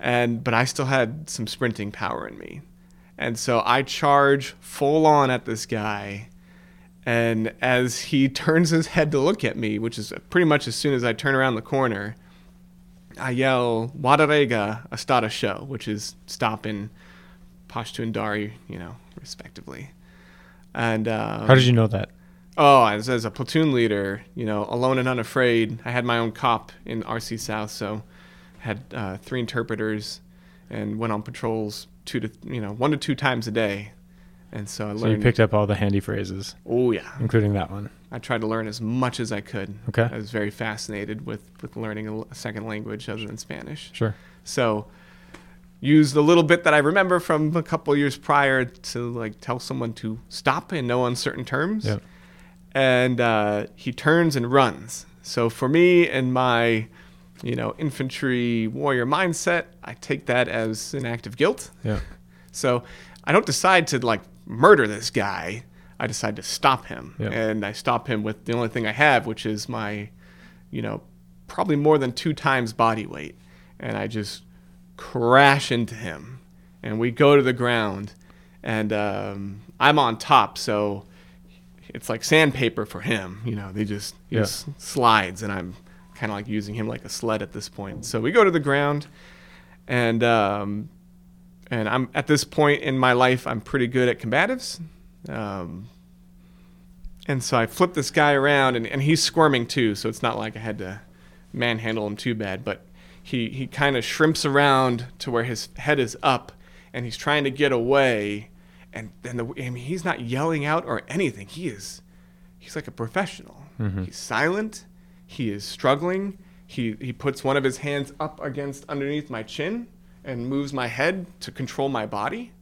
Speaker 15: and but I still had some sprinting power in me, and so I charge full on at this guy. And as he turns his head to look at me, which is pretty much as soon as I turn around the corner, I yell "Wadarega Astada Show," which is stop in Pashto and Dari, you know, respectively. And um,
Speaker 14: How did you know that?
Speaker 15: Oh, as, as a platoon leader, you know, alone and unafraid. I had my own COP in RC South, so had uh, three interpreters and went on patrols two to you know one to two times a day. And so I learned.
Speaker 14: So you picked up all the handy phrases.
Speaker 15: Oh yeah,
Speaker 14: including that one.
Speaker 15: I tried to learn as much as I could.
Speaker 14: Okay.
Speaker 15: I was very fascinated with with learning a, second language other than Spanish.
Speaker 14: Sure.
Speaker 15: So used a little bit that I remember from a couple years prior to like tell someone to stop in no uncertain terms.
Speaker 14: Yep.
Speaker 15: And uh, he turns and runs. So for me and my, you know, infantry warrior mindset, I take that as an act of guilt.
Speaker 14: Yeah.
Speaker 15: So I don't decide to like murder this guy. I decide to stop him.
Speaker 14: Yeah.
Speaker 15: And I stop him with the only thing I have, which is my, you know, probably more than two times body weight. And I just crash into him. And we go to the ground. And um, I'm on top. So it's like sandpaper for him. You know, they just, he
Speaker 14: Yeah.
Speaker 15: just slides. And I'm kind of like using him like a sled at this point. So we go to the ground. And, um, and I'm at this point in my life, I'm pretty good at combatives. Um, and so I flip this guy around, and, and he's squirming too, so it's not like I had to manhandle him too bad. But he, he kind of shrimps around to where his head is up, and he's trying to get away. And then the, I mean, he's not yelling out or anything. He is, he's like a professional.
Speaker 14: Mhm.
Speaker 15: He's silent. He is struggling. He, he puts one of his hands up against underneath my chin and moves my head to control my body.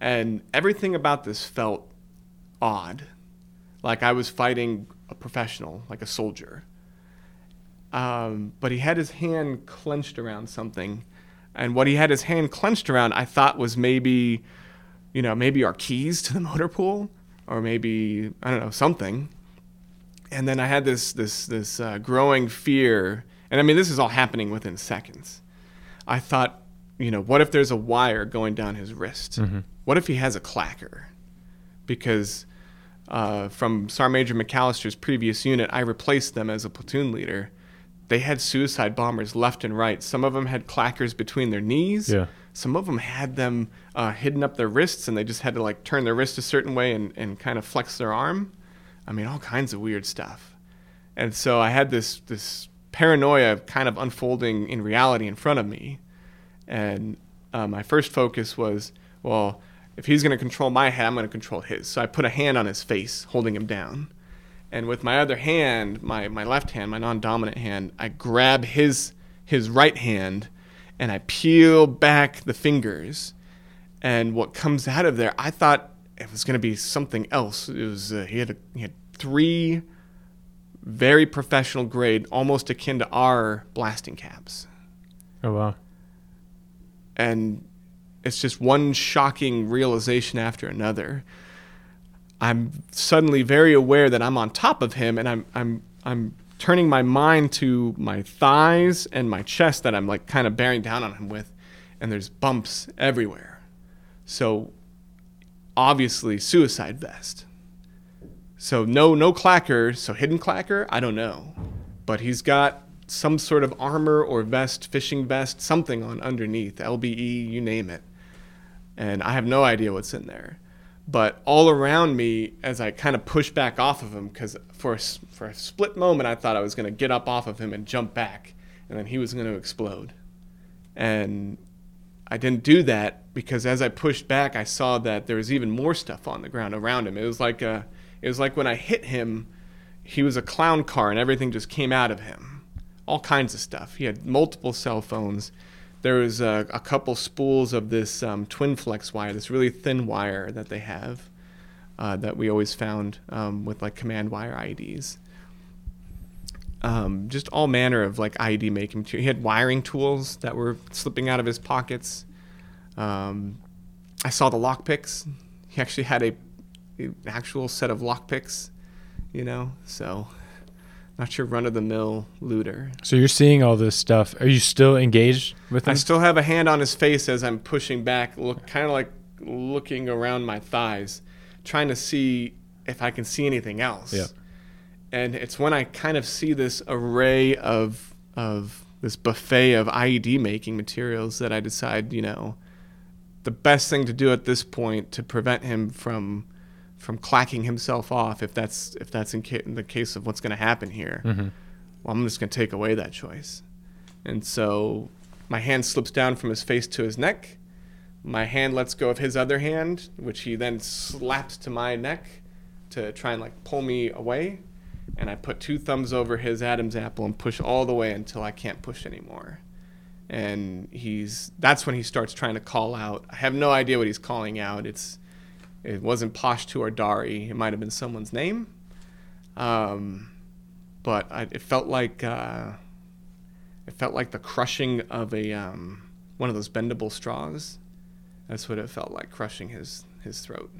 Speaker 15: And everything about this felt odd. Like I was fighting a professional, like a soldier. Um, but he had his hand clenched around something. And what he had his hand clenched around, I thought was maybe, you know, maybe our keys to the motor pool, or maybe, I don't know, something. And then I had this, this, this uh, growing fear. And I mean, this is all happening within seconds. I thought, you know, what if there's a wire going down his wrist?
Speaker 14: Mhm.
Speaker 15: What if he has a clacker? Because uh, from Sergeant Major McAllister's previous unit, I replaced them as a platoon leader. They had suicide bombers left and right. Some of them had clackers between their knees.
Speaker 14: Yeah.
Speaker 15: Some of them had them uh, hidden up their wrists, and they just had to like turn their wrist a certain way and, and kind of flex their arm. I mean, all kinds of weird stuff. And so I had this this paranoia kind of unfolding in reality in front of me. And uh, my first focus was, well, if he's going to control my head, I'm going to control his. So I put a hand on his face, holding him down. And with my other hand, my, my left hand, my non-dominant hand, I grab his his right hand and I peel back the fingers. And what comes out of there, I thought it was going to be something else. It was uh, he had a, he had three very professional grade, almost akin to our blasting caps
Speaker 14: Oh wow.
Speaker 15: And it's just one shocking realization after another. I'm suddenly very aware that I'm on top of him, and I'm I'm I'm turning my mind to my thighs and my chest that I'm like kind of bearing down on him with, and there's bumps everywhere. So obviously suicide vest. So no no clacker, so hidden clacker, I don't know. But he's got some sort of armor or vest, fishing vest, something on underneath, LBE, you name it. And I have no idea what's in there. But all around me, as I kind of push back off of him, because for a, for a split moment I thought I was going to get up off of him and jump back, and then he was going to explode. And I didn't do that because as I pushed back, I saw that there was even more stuff on the ground around him. It was like a, it was like when I hit him, he was a clown car and everything just came out of him. All kinds of stuff. He had multiple cell phones. There was a, a couple spools of this um, twin flex wire, this really thin wire that they have, uh, that we always found um, with like command wire IDs. Um, just all manner of like ID making material. He had wiring tools that were slipping out of his pockets. Um, I saw the lockpicks. He actually had a, a actual set of lockpicks, you know. So, not your run of the mill looter.
Speaker 14: So you're seeing all this stuff. Are you still engaged with him?
Speaker 15: I still have a hand on his face as I'm pushing back, look kind of like looking around my thighs, trying to see if I can see anything else.
Speaker 14: Yeah.
Speaker 15: And it's when I kind of see this array of of this buffet of IED making materials that I decide, you know, the best thing to do at this point to prevent him from from clacking himself off, if that's if that's in, ca- in the case of what's going to happen here.
Speaker 14: Mhm.
Speaker 15: Well, I'm just going to take away that choice. And so my hand slips down from his face to his neck. my hand lets go of his other hand, which he then slaps to my neck to try and like pull me away. And I put two thumbs over his Adam's apple and push all the way until I can't push anymore. And he's that's when he starts trying to call out. I have no idea what he's calling out. It's it wasn't Pashtu or Dari. It might have been someone's name. Um, but I, it felt like uh, it felt like the crushing of a um, one of those bendable straws. That's what it felt like, crushing his his throat.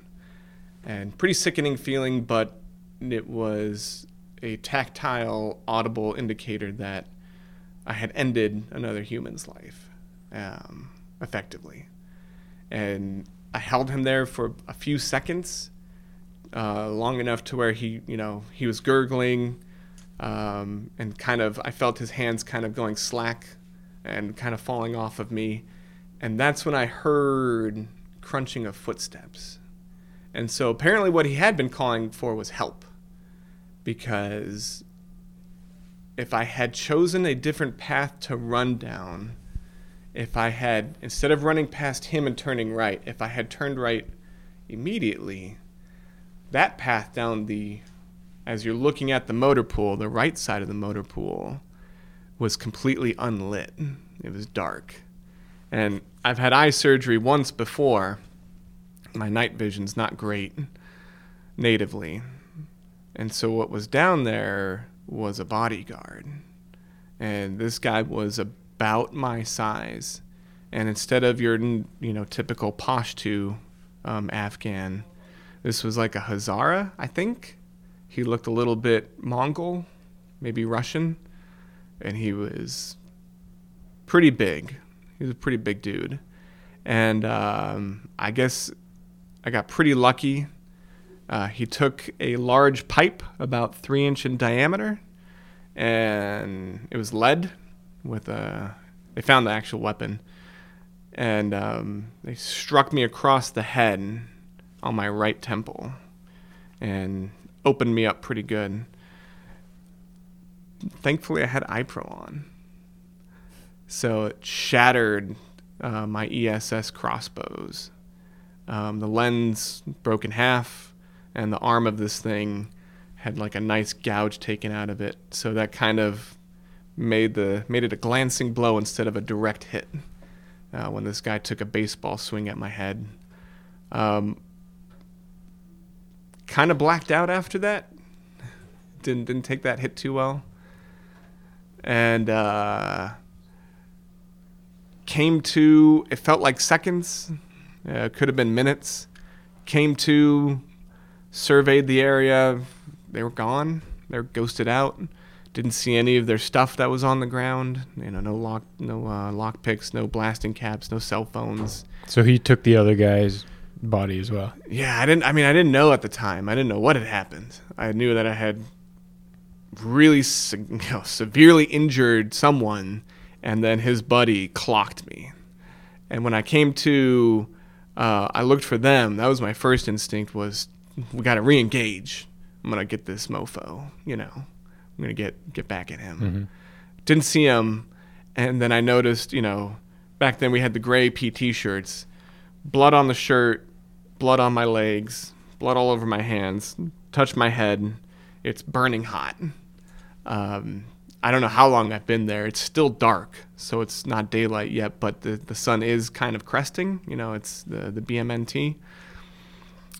Speaker 15: And pretty sickening feeling, but it was a tactile, audible indicator that I had ended another human's life, um, effectively. And I held him there for a few seconds, uh, long enough to where he, you know, he was gurgling, um, and kind of, I felt his hands kind of going slack and kind of falling off of me. And that's when I heard crunching of footsteps. And so apparently, what he had been calling for was help. Because if I had chosen a different path to run down, if I had, instead of running past him and turning right, if I had turned right immediately, that path down the, as you're looking at the motor pool, the right side of the motor pool was completely unlit. It was dark. And I've had eye surgery once before. My night vision's not great natively. And so what was down there was a bodyguard. And this guy was about my size. And instead of your, you know, typical Pashtu um, Afghan, this was like a Hazara, I think. He looked a little bit Mongol, maybe Russian. And he was pretty big. He was a pretty big dude. And um, I guess I got pretty lucky. Uh, he took a large pipe, about three inch in diameter, and it was lead with a. They found the actual weapon, and um, they struck me across the head on my right temple, and opened me up pretty good. Thankfully, I had eye pro on, so it shattered uh, my ESS crossbows. Um, the lens broke in half, and the arm of this thing had like a nice gouge taken out of it. So that kind of made the made it a glancing blow instead of a direct hit. Uh, when this guy took a baseball swing at my head, um, kind of blacked out after that. Didn't didn't take that hit too well, and. Uh, came to it felt like seconds uh, could have been minutes came to surveyed the area they were gone They're ghosted out didn't see any of their stuff that was on the ground you know no lock no uh, lock picks no blasting caps no cell phones
Speaker 14: so he took the other guy's body as well
Speaker 15: yeah i didn't i mean i didn't know at the time i didn't know what had happened i knew that i had really you know, severely injured someone and then his buddy clocked me. And when I came to, uh, I looked for them. That was my first instinct was, we got to re-engage. I'm gonna get this mofo. You know, I'm gonna get get back at him.
Speaker 14: Mm-hmm.
Speaker 15: Didn't see him, and then I noticed. You know, back then we had the gray PT shirts, blood on the shirt, blood on my legs, blood all over my hands. Touch my head, it's burning hot. Um, I don't know how long I've been there. It's still dark, so it's not daylight yet, but the, the sun is kind of cresting. You know, it's the, the BMNT.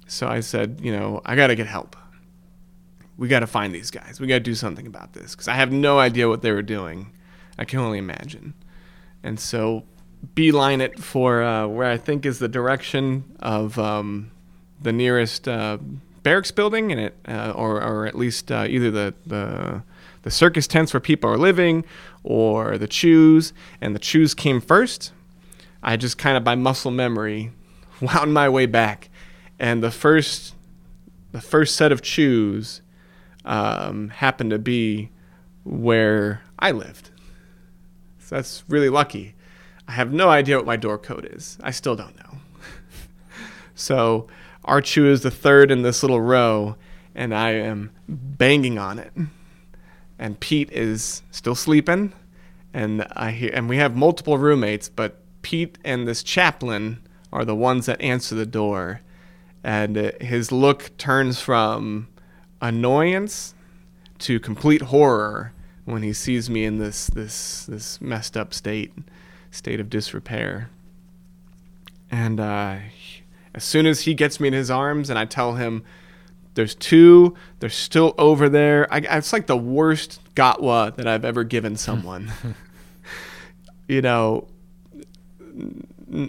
Speaker 15: So I said, you know, I got to get help. We got to find these guys. We got to do something about this because I have no idea what they were doing. I can only imagine. And so beeline it for uh, where I think is the direction of um, the nearest uh, barracks building, and it, uh, or, or at least uh, either the, the the circus tents where people are living or the CHUs, and the CHUs came first. I just kind of by muscle memory wound my way back, and the first the first set of CHUs um, happened to be where I lived. So that's really lucky. I have no idea what my door code is. I still don't know. so CHU is the third in this little row, and I am banging on it and Pete is still sleeping, and I hear, and we have multiple roommates, but Pete and this chaplain are the ones that answer the door. And uh, his look turns from annoyance to complete horror when he sees me in this this this messed up state state of disrepair. And uh, as soon as he gets me in his arms and I tell him there's two, they're still over there. I, it's like the worst GOTWA that I've ever given someone. you know,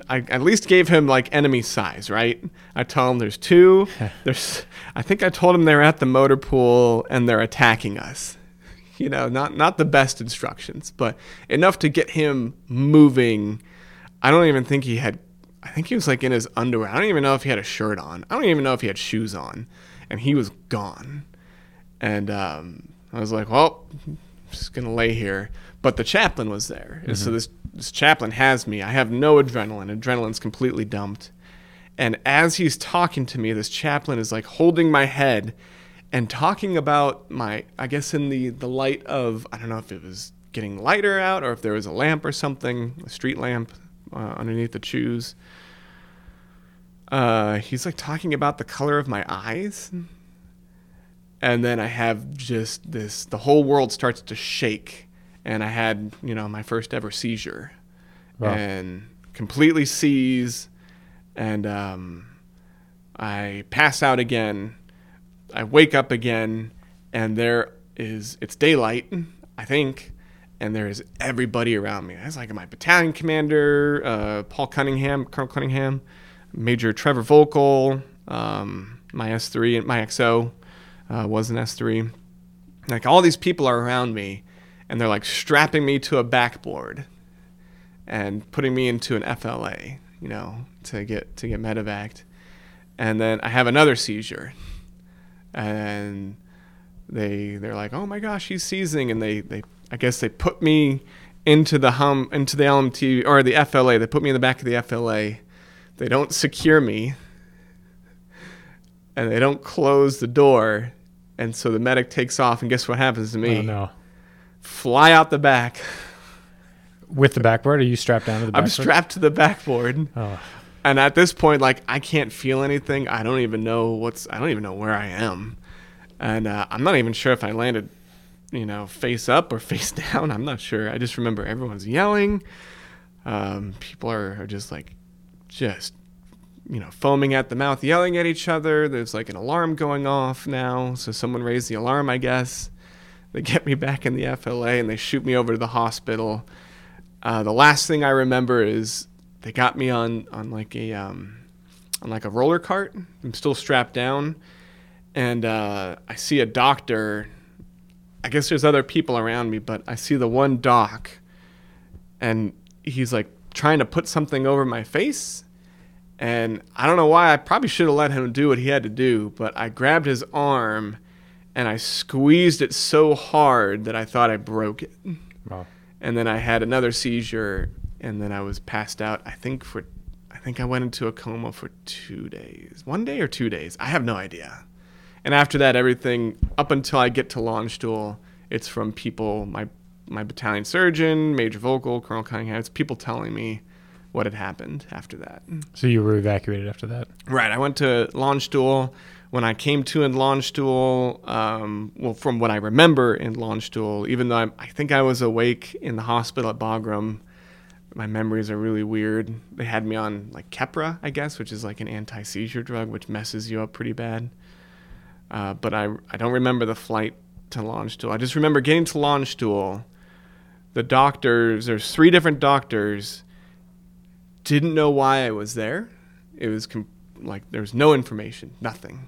Speaker 15: I at least gave him like enemy size, right? I tell him there's two. There's, I think I told him they're at the motor pool and they're attacking us. You know, not not the best instructions, but enough to get him moving. I don't even think he had. I think he was like in his underwear. I don't even know if he had a shirt on. I don't even know if he had shoes on, and he was gone. And um, I was like, well, I'm just gonna lay here. But the chaplain was there, mm-hmm. and so this this chaplain has me. I have no adrenaline. Adrenaline's completely dumped. And as he's talking to me, this chaplain is like holding my head and talking about my I guess in the the light of I don't know if it was getting lighter out or if there was a lamp or something, a street lamp uh, underneath the CHUs. Uh, he's like talking about the color of my eyes. And then I have just this the whole world starts to shake and I had, you know, my first ever seizure. Wow. And completely seize and um, I pass out again I wake up again, and there is it's daylight, I think, and there is everybody around me. It's like my battalion commander, uh, Paul Cunningham, Colonel Cunningham, Major Trevor Volkel, um, my S3 and my XO uh, was an S3. Like all these people are around me, and they're like strapping me to a backboard and putting me into an FLA, you know, to get to get medevaced. And then I have another seizure and they they're like, oh my gosh, he's seizing, and they they I guess they put me into the hum into the LMT or the FLA. They put me in the back of the FLA. They don't secure me, and they don't close the door, and so the medic takes off, and guess what happens to me?
Speaker 14: Oh no!
Speaker 15: Fly out the back.
Speaker 14: With the backboard, are you strapped down to the backboard?
Speaker 15: I'm strapped to the backboard. Oh. And at this point like i can't feel anything. I don't even know what's i don't even know where i am. And uh, i'm not even sure if i landed you know face up or face down. I'm not sure. I just remember everyone's yelling. Um, people are, are just like just you know foaming at the mouth yelling at each other. There's like an alarm going off now. So someone raised the alarm i guess they get me back in the fla and they shoot me over to the hospital uh, the last thing i remember is they got me on on like a um, on like a roller cart. I'm still strapped down, and uh, I see a doctor. I guess there's other people around me, but I see the one doc, and he's like trying to put something over my face. And I don't know why. I probably should have let him do what he had to do, but I grabbed his arm and I squeezed it so hard that I thought I broke it. Wow. And then I had another seizure and then I was passed out. I think for, I think I went into a coma for two days, one day or two days. I have no idea. And after that, everything up until I get to Landstuhl, it's from people, my my battalion surgeon, Major Volkel, Colonel Cunningham. It's people telling me what had happened after that.
Speaker 14: So you were evacuated after that,
Speaker 15: right? I went to Landstuhl. When I came to in Landstuhl, um, well, from what I remember in Landstuhl, even though I, I think I was awake in the hospital at Bagram, my memories are really weird. They had me on like Keppra, I guess, which is like an anti-seizure drug, which messes you up pretty bad. Uh, but I I don't remember the flight to Landstuhl. I just remember getting to Landstuhl. The doctors, there's three different doctors, didn't know why I was there. It was com- like there was no information, nothing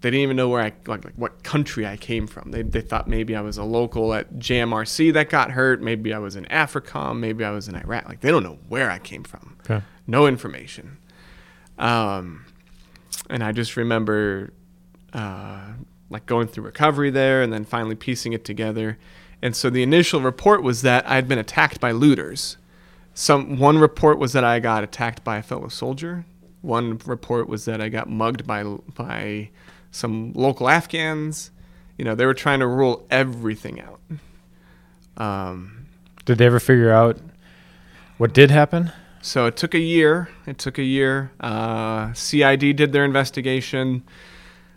Speaker 15: they didn't even know where I like, like what country I came from. They, they thought maybe I was a local at JMRC that got hurt. Maybe I was in AFRICOM. Maybe I was in Iraq. Like they don't know where I came from. Okay. No information. Um, and I just remember uh, like going through recovery there and then finally piecing it together. And so the initial report was that I had been attacked by looters. Some one report was that I got attacked by a fellow soldier. One report was that I got mugged by by some local Afghans. You know, they were trying to rule everything out.
Speaker 14: Um, did they ever figure out what did happen?
Speaker 15: So it took a year. It took a year. Uh, CID did their investigation,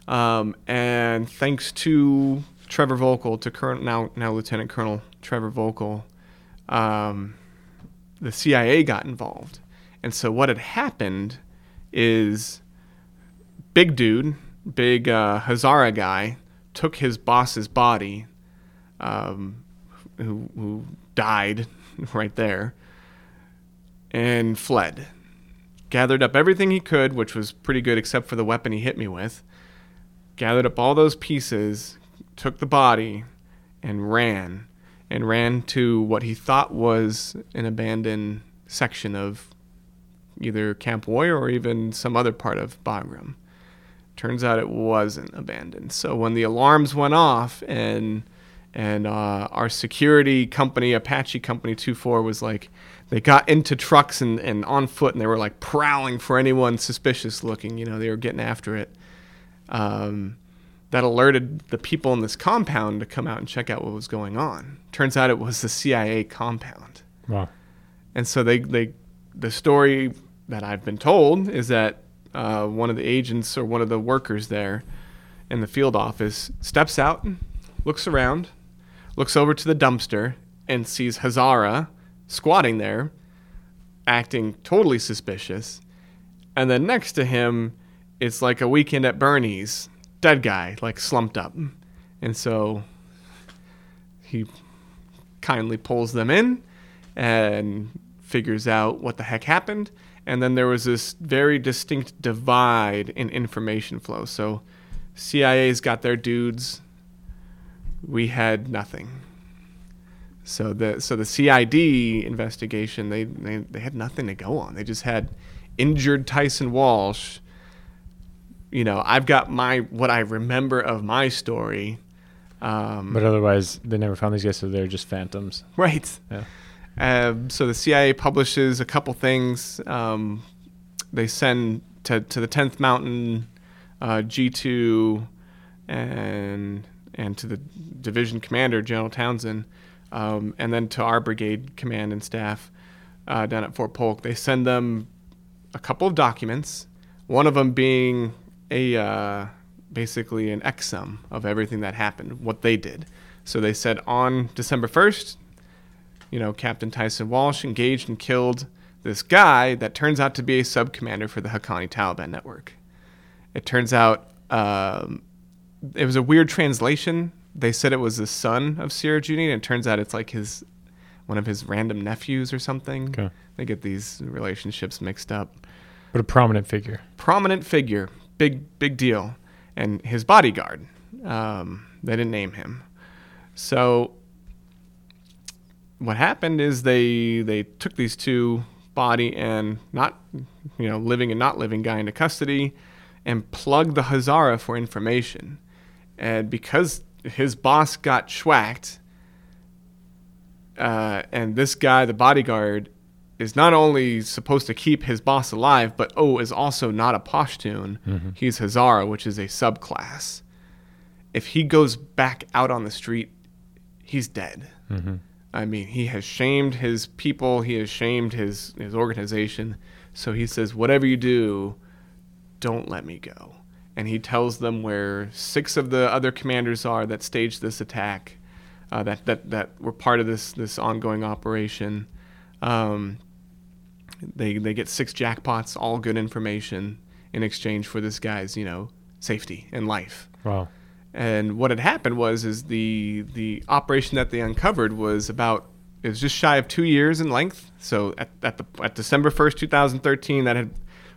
Speaker 15: um, and thanks to Trevor Volkel, to current now now Lieutenant Colonel Trevor Volkel, um, the CIA got involved. And so what had happened is big dude, big uh, Hazara guy, took his boss's body, um, who, who died right there, and fled. Gathered up everything he could, which was pretty good except for the weapon he hit me with. Gathered up all those pieces, took the body, and ran. And ran to what he thought was an abandoned section of either Camp Warrior or even some other part of Bagram. Turns out it wasn't abandoned. So when the alarms went off and and uh, our security company, Apache Company 24, was like, they got into trucks and, and on foot and they were like prowling for anyone suspicious looking. You know, they were getting after it. Um, that alerted the people in this compound to come out and check out what was going on. Turns out it was the CIA compound.
Speaker 14: Wow.
Speaker 15: And so they, they the story that I've been told is that uh, one of the agents or one of the workers there in the field office steps out, looks around, looks over to the dumpster, and sees Hazara squatting there, acting totally suspicious. And then next to him, it's like a weekend at Bernie's, dead guy, like slumped up. And so he kindly pulls them in and figures out what the heck happened. And then there was this very distinct divide in information flow. So CIA's got their dudes. We had nothing. So the so the CID investigation, they, they, they had nothing to go on. They just had injured Tyson Walsh. You know, I've got my what I remember of my story. Um,
Speaker 14: but otherwise, they never found these guys, so they're just phantoms.
Speaker 15: Right.
Speaker 14: Yeah.
Speaker 15: Um, so the CIA publishes a couple things. Um, they send to, to the 10th Mountain, uh, G2, and and to the division commander, General Townsend, um, and then to our brigade command and staff uh, down at Fort Polk. They send them a couple of documents, one of them being a uh, basically an EXSUM of everything that happened, what they did. So they said on December 1st, you know, Captain Tyson Walsh engaged and killed this guy that turns out to be a sub commander for the Haqqani Taliban network. It turns out um, it was a weird translation. They said it was the son of Sirajuddin, and it turns out it's like his one of his random nephews or something.
Speaker 14: Okay.
Speaker 15: They get these relationships mixed up.
Speaker 14: But a prominent figure.
Speaker 15: Prominent figure, big big deal, and his bodyguard. Um, they didn't name him, so what happened is they they took these two body and not you know living and not living guy into custody and plugged the Hazara for information. And because his boss got schwacked, uh, and this guy, the bodyguard, is not only supposed to keep his boss alive, but oh, is also not a Pashtun.
Speaker 14: Mm-hmm.
Speaker 15: He's Hazara, which is a subclass. If he goes back out on the street, he's dead.
Speaker 14: Mm-hmm.
Speaker 15: I mean, he has shamed his people, he has shamed his, his organization. So he says, whatever you do, don't let me go. And he tells them where six of the other commanders are that staged this attack, uh, that, that, that were part of this, this ongoing operation. Um, they, they get six jackpots, all good information in exchange for this guy's, you know, safety and life.
Speaker 14: Wow.
Speaker 15: And what had happened was is the the operation that they uncovered was about it was just shy of two years in length. So at, at the at December first, two thousand thirteen, that had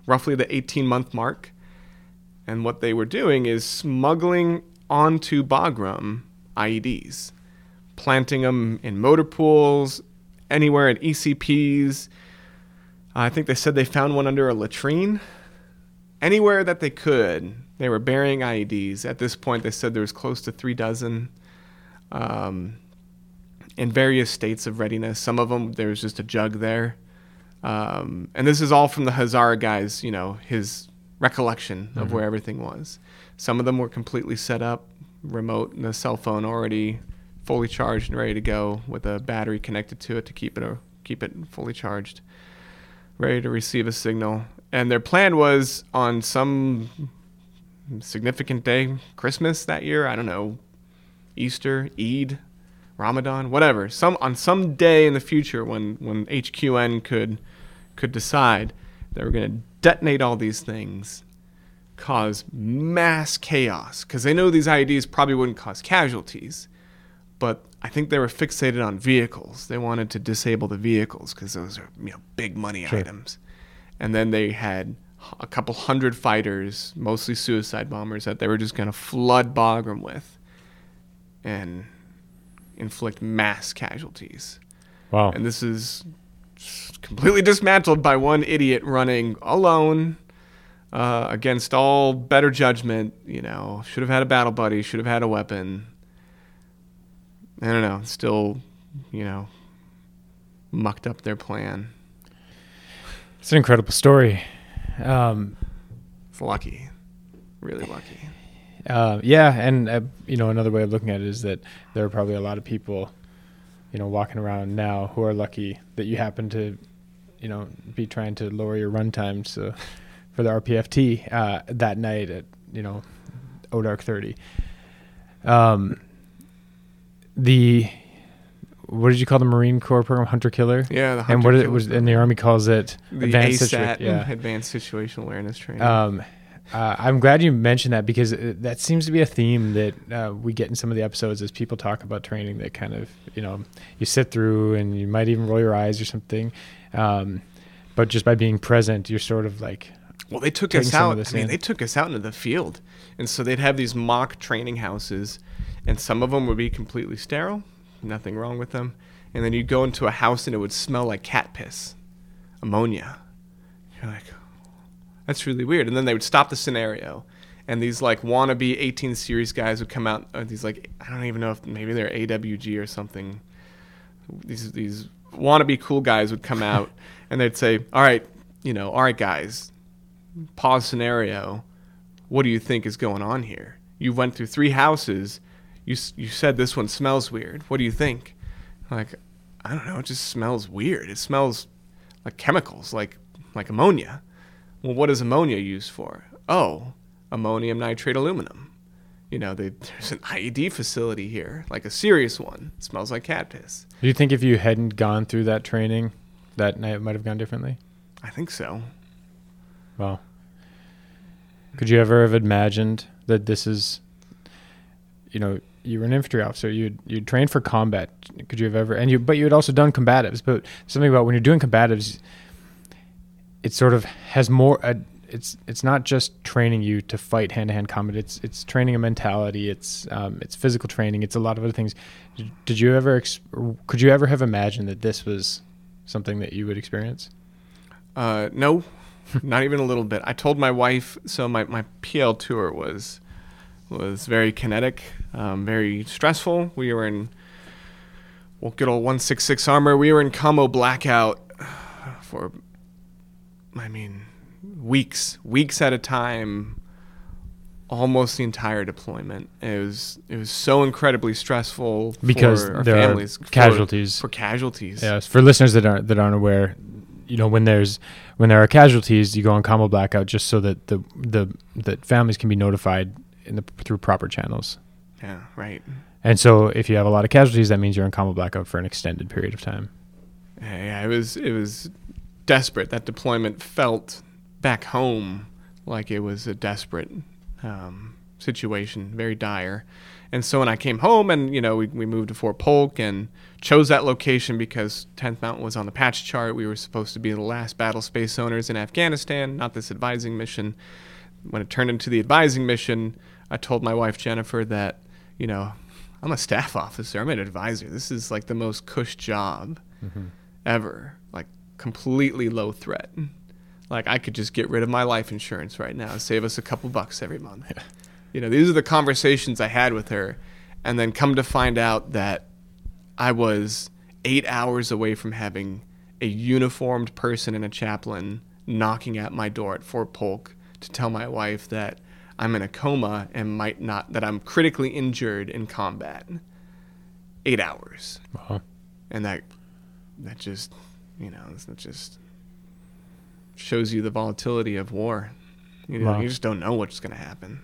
Speaker 15: roughly the eighteen month mark. And what they were doing is smuggling onto Bagram IEDs, planting them in motor pools, anywhere at ECPs. I think they said they found one under a latrine. Anywhere that they could, they were burying IEDs. At this point, they said there was close to three dozen um, in various states of readiness. Some of them, there was just a jug there. Um, and this is all from the Hazara guy's, you know, his recollection of
Speaker 14: Mhm.
Speaker 15: where everything was. Some of them were completely set up, remote, and the cell phone already fully charged and ready to go with a battery connected to it to keep it, uh, keep it fully charged. ready to receive a signal. And their plan was on some significant day, Christmas that year, I don't know, Easter, Eid, Ramadan, whatever. Some on some day in the future when when HQN could could decide they were going to detonate all these things, cause mass chaos because they know these IEDs probably wouldn't cause casualties, but I think they were fixated on vehicles. They wanted to disable the vehicles because those are you know big money
Speaker 14: Sure.
Speaker 15: items, and then they had a couple hundred fighters, mostly suicide bombers, that they were just going to flood Bagram with, and inflict mass casualties.
Speaker 14: Wow.
Speaker 15: And this is completely dismantled by one idiot running alone uh, against all better judgment. You know, should have had a battle buddy, should have had a weapon. I don't know. Still, you know, mucked up their plan.
Speaker 14: It's an incredible story. Um,
Speaker 15: it's lucky, really lucky.
Speaker 14: Uh, yeah, and uh, you know another way of looking at it is that there are probably a lot of people, you know, walking around now who are lucky that you happen to, you know, be trying to lower your run times uh, for the RPFT uh, that night at you know, ODark thirty. Um, the what did you call the Marine Corps program? Hunter killer.
Speaker 15: Yeah, the
Speaker 14: and what it was, and the Army calls it
Speaker 15: The
Speaker 14: advanced situa- yeah.
Speaker 15: advanced situational awareness training.
Speaker 14: Um, uh, I'm glad you mentioned that because uh, that seems to be a theme that uh, we get in some of the episodes as people talk about training that kind of, you know, you sit through and you might even roll your eyes or something. Um, but just by being present, you're sort of like,
Speaker 15: Well, they took us out. I mean,
Speaker 14: in.
Speaker 15: they took us out into the field, and so they'd have these mock training houses, and some of them would be completely sterile, nothing wrong with them, and then you'd go into a house and it would smell like cat piss, ammonia. You're like, that's really weird. And then they would stop the scenario, and these like wannabe 18 series guys would come out. Uh, these like I don't even know if maybe they're AWG or something. These these wannabe cool guys would come out, and they'd say, "All right, you know, all right, guys, pause scenario. What do you think is going on here? You went through three houses. You you said this one smells weird. What do you think? Like, I don't know. It just smells weird. It smells like chemicals, like like ammonia. Well, what is ammonia used for? Oh, ammonium nitrate aluminum. You know, they, there's an IED facility here, like a serious one. It smells like cat piss.
Speaker 14: do you think if you hadn't gone through that training, that night might have gone differently?
Speaker 15: I think so.
Speaker 14: Well, could you ever have imagined that this is, you know, you were an infantry officer, you you trained for combat. Could you have ever, and you, but you had also done combatives. But something about when you're doing combatives, it sort of has more. Uh, it's it's not just training you to fight hand to hand combat. It's it's training a mentality. It's um, it's physical training. It's a lot of other things. Did, you ever? Could you ever have imagined that this was something that you would experience?
Speaker 15: Uh, no, not even a little bit. I told my wife. So my, my PL tour was was very kinetic, um, very stressful. We were in well, good old one six six armor. We were in commo blackout for, I mean, weeks, weeks at a time, almost the entire deployment. It was it was so incredibly stressful
Speaker 14: because
Speaker 15: for our
Speaker 14: there
Speaker 15: families,
Speaker 14: are
Speaker 15: for-
Speaker 14: casualties
Speaker 15: for casualties.
Speaker 14: Yes, for listeners that aren't that aren't aware, you know when there's when there are casualties, you go on commo blackout just so that the the that families can be notified in the through proper channels.
Speaker 15: Yeah, right.
Speaker 14: And so if you have a lot of casualties, that means you're in commo blackout for an extended period of time.
Speaker 15: Yeah, yeah, it was it was desperate. That deployment felt back home like it was a desperate um, situation, very dire. And so when I came home, and you know, we, we moved to Fort Polk and chose that location because 10th Mountain was on the patch chart. We were supposed to be the last battle space owners in Afghanistan, not this advising mission. When it turned into the advising mission, I told my wife Jennifer that, you know, I'm a staff officer. I'm an advisor. This is like the most cush job
Speaker 14: Mhm.
Speaker 15: ever. Like completely low threat. Like I could just get rid of my life insurance right now, and save us a couple bucks every month. You know, these are the conversations I had with her, and then come to find out that I was eight hours away from having a uniformed person and a chaplain knocking at my door at Fort Polk to tell my wife that I'm in a coma and might not that I'm critically injured in combat. Eight hours.
Speaker 14: Wow.
Speaker 15: And that that just you know, it's just shows you the volatility of war. You know,
Speaker 14: Wow.
Speaker 15: you uh-huh. just don't know what's going to happen.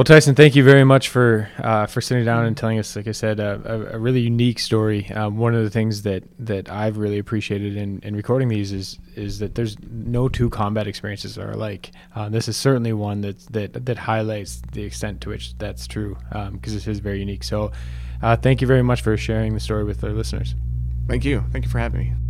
Speaker 14: Well, Tyson, thank you very much for uh, for sitting down and telling us, like I said, a, a, really unique story. Um, one of the things that, that I've really appreciated in, in recording these is is that there's no two combat experiences are alike. Uh, this is certainly one that that that highlights the extent to which that's true, because this is very unique. So, uh, thank you very much for sharing the story with our listeners.
Speaker 15: Thank you. Thank you for having me.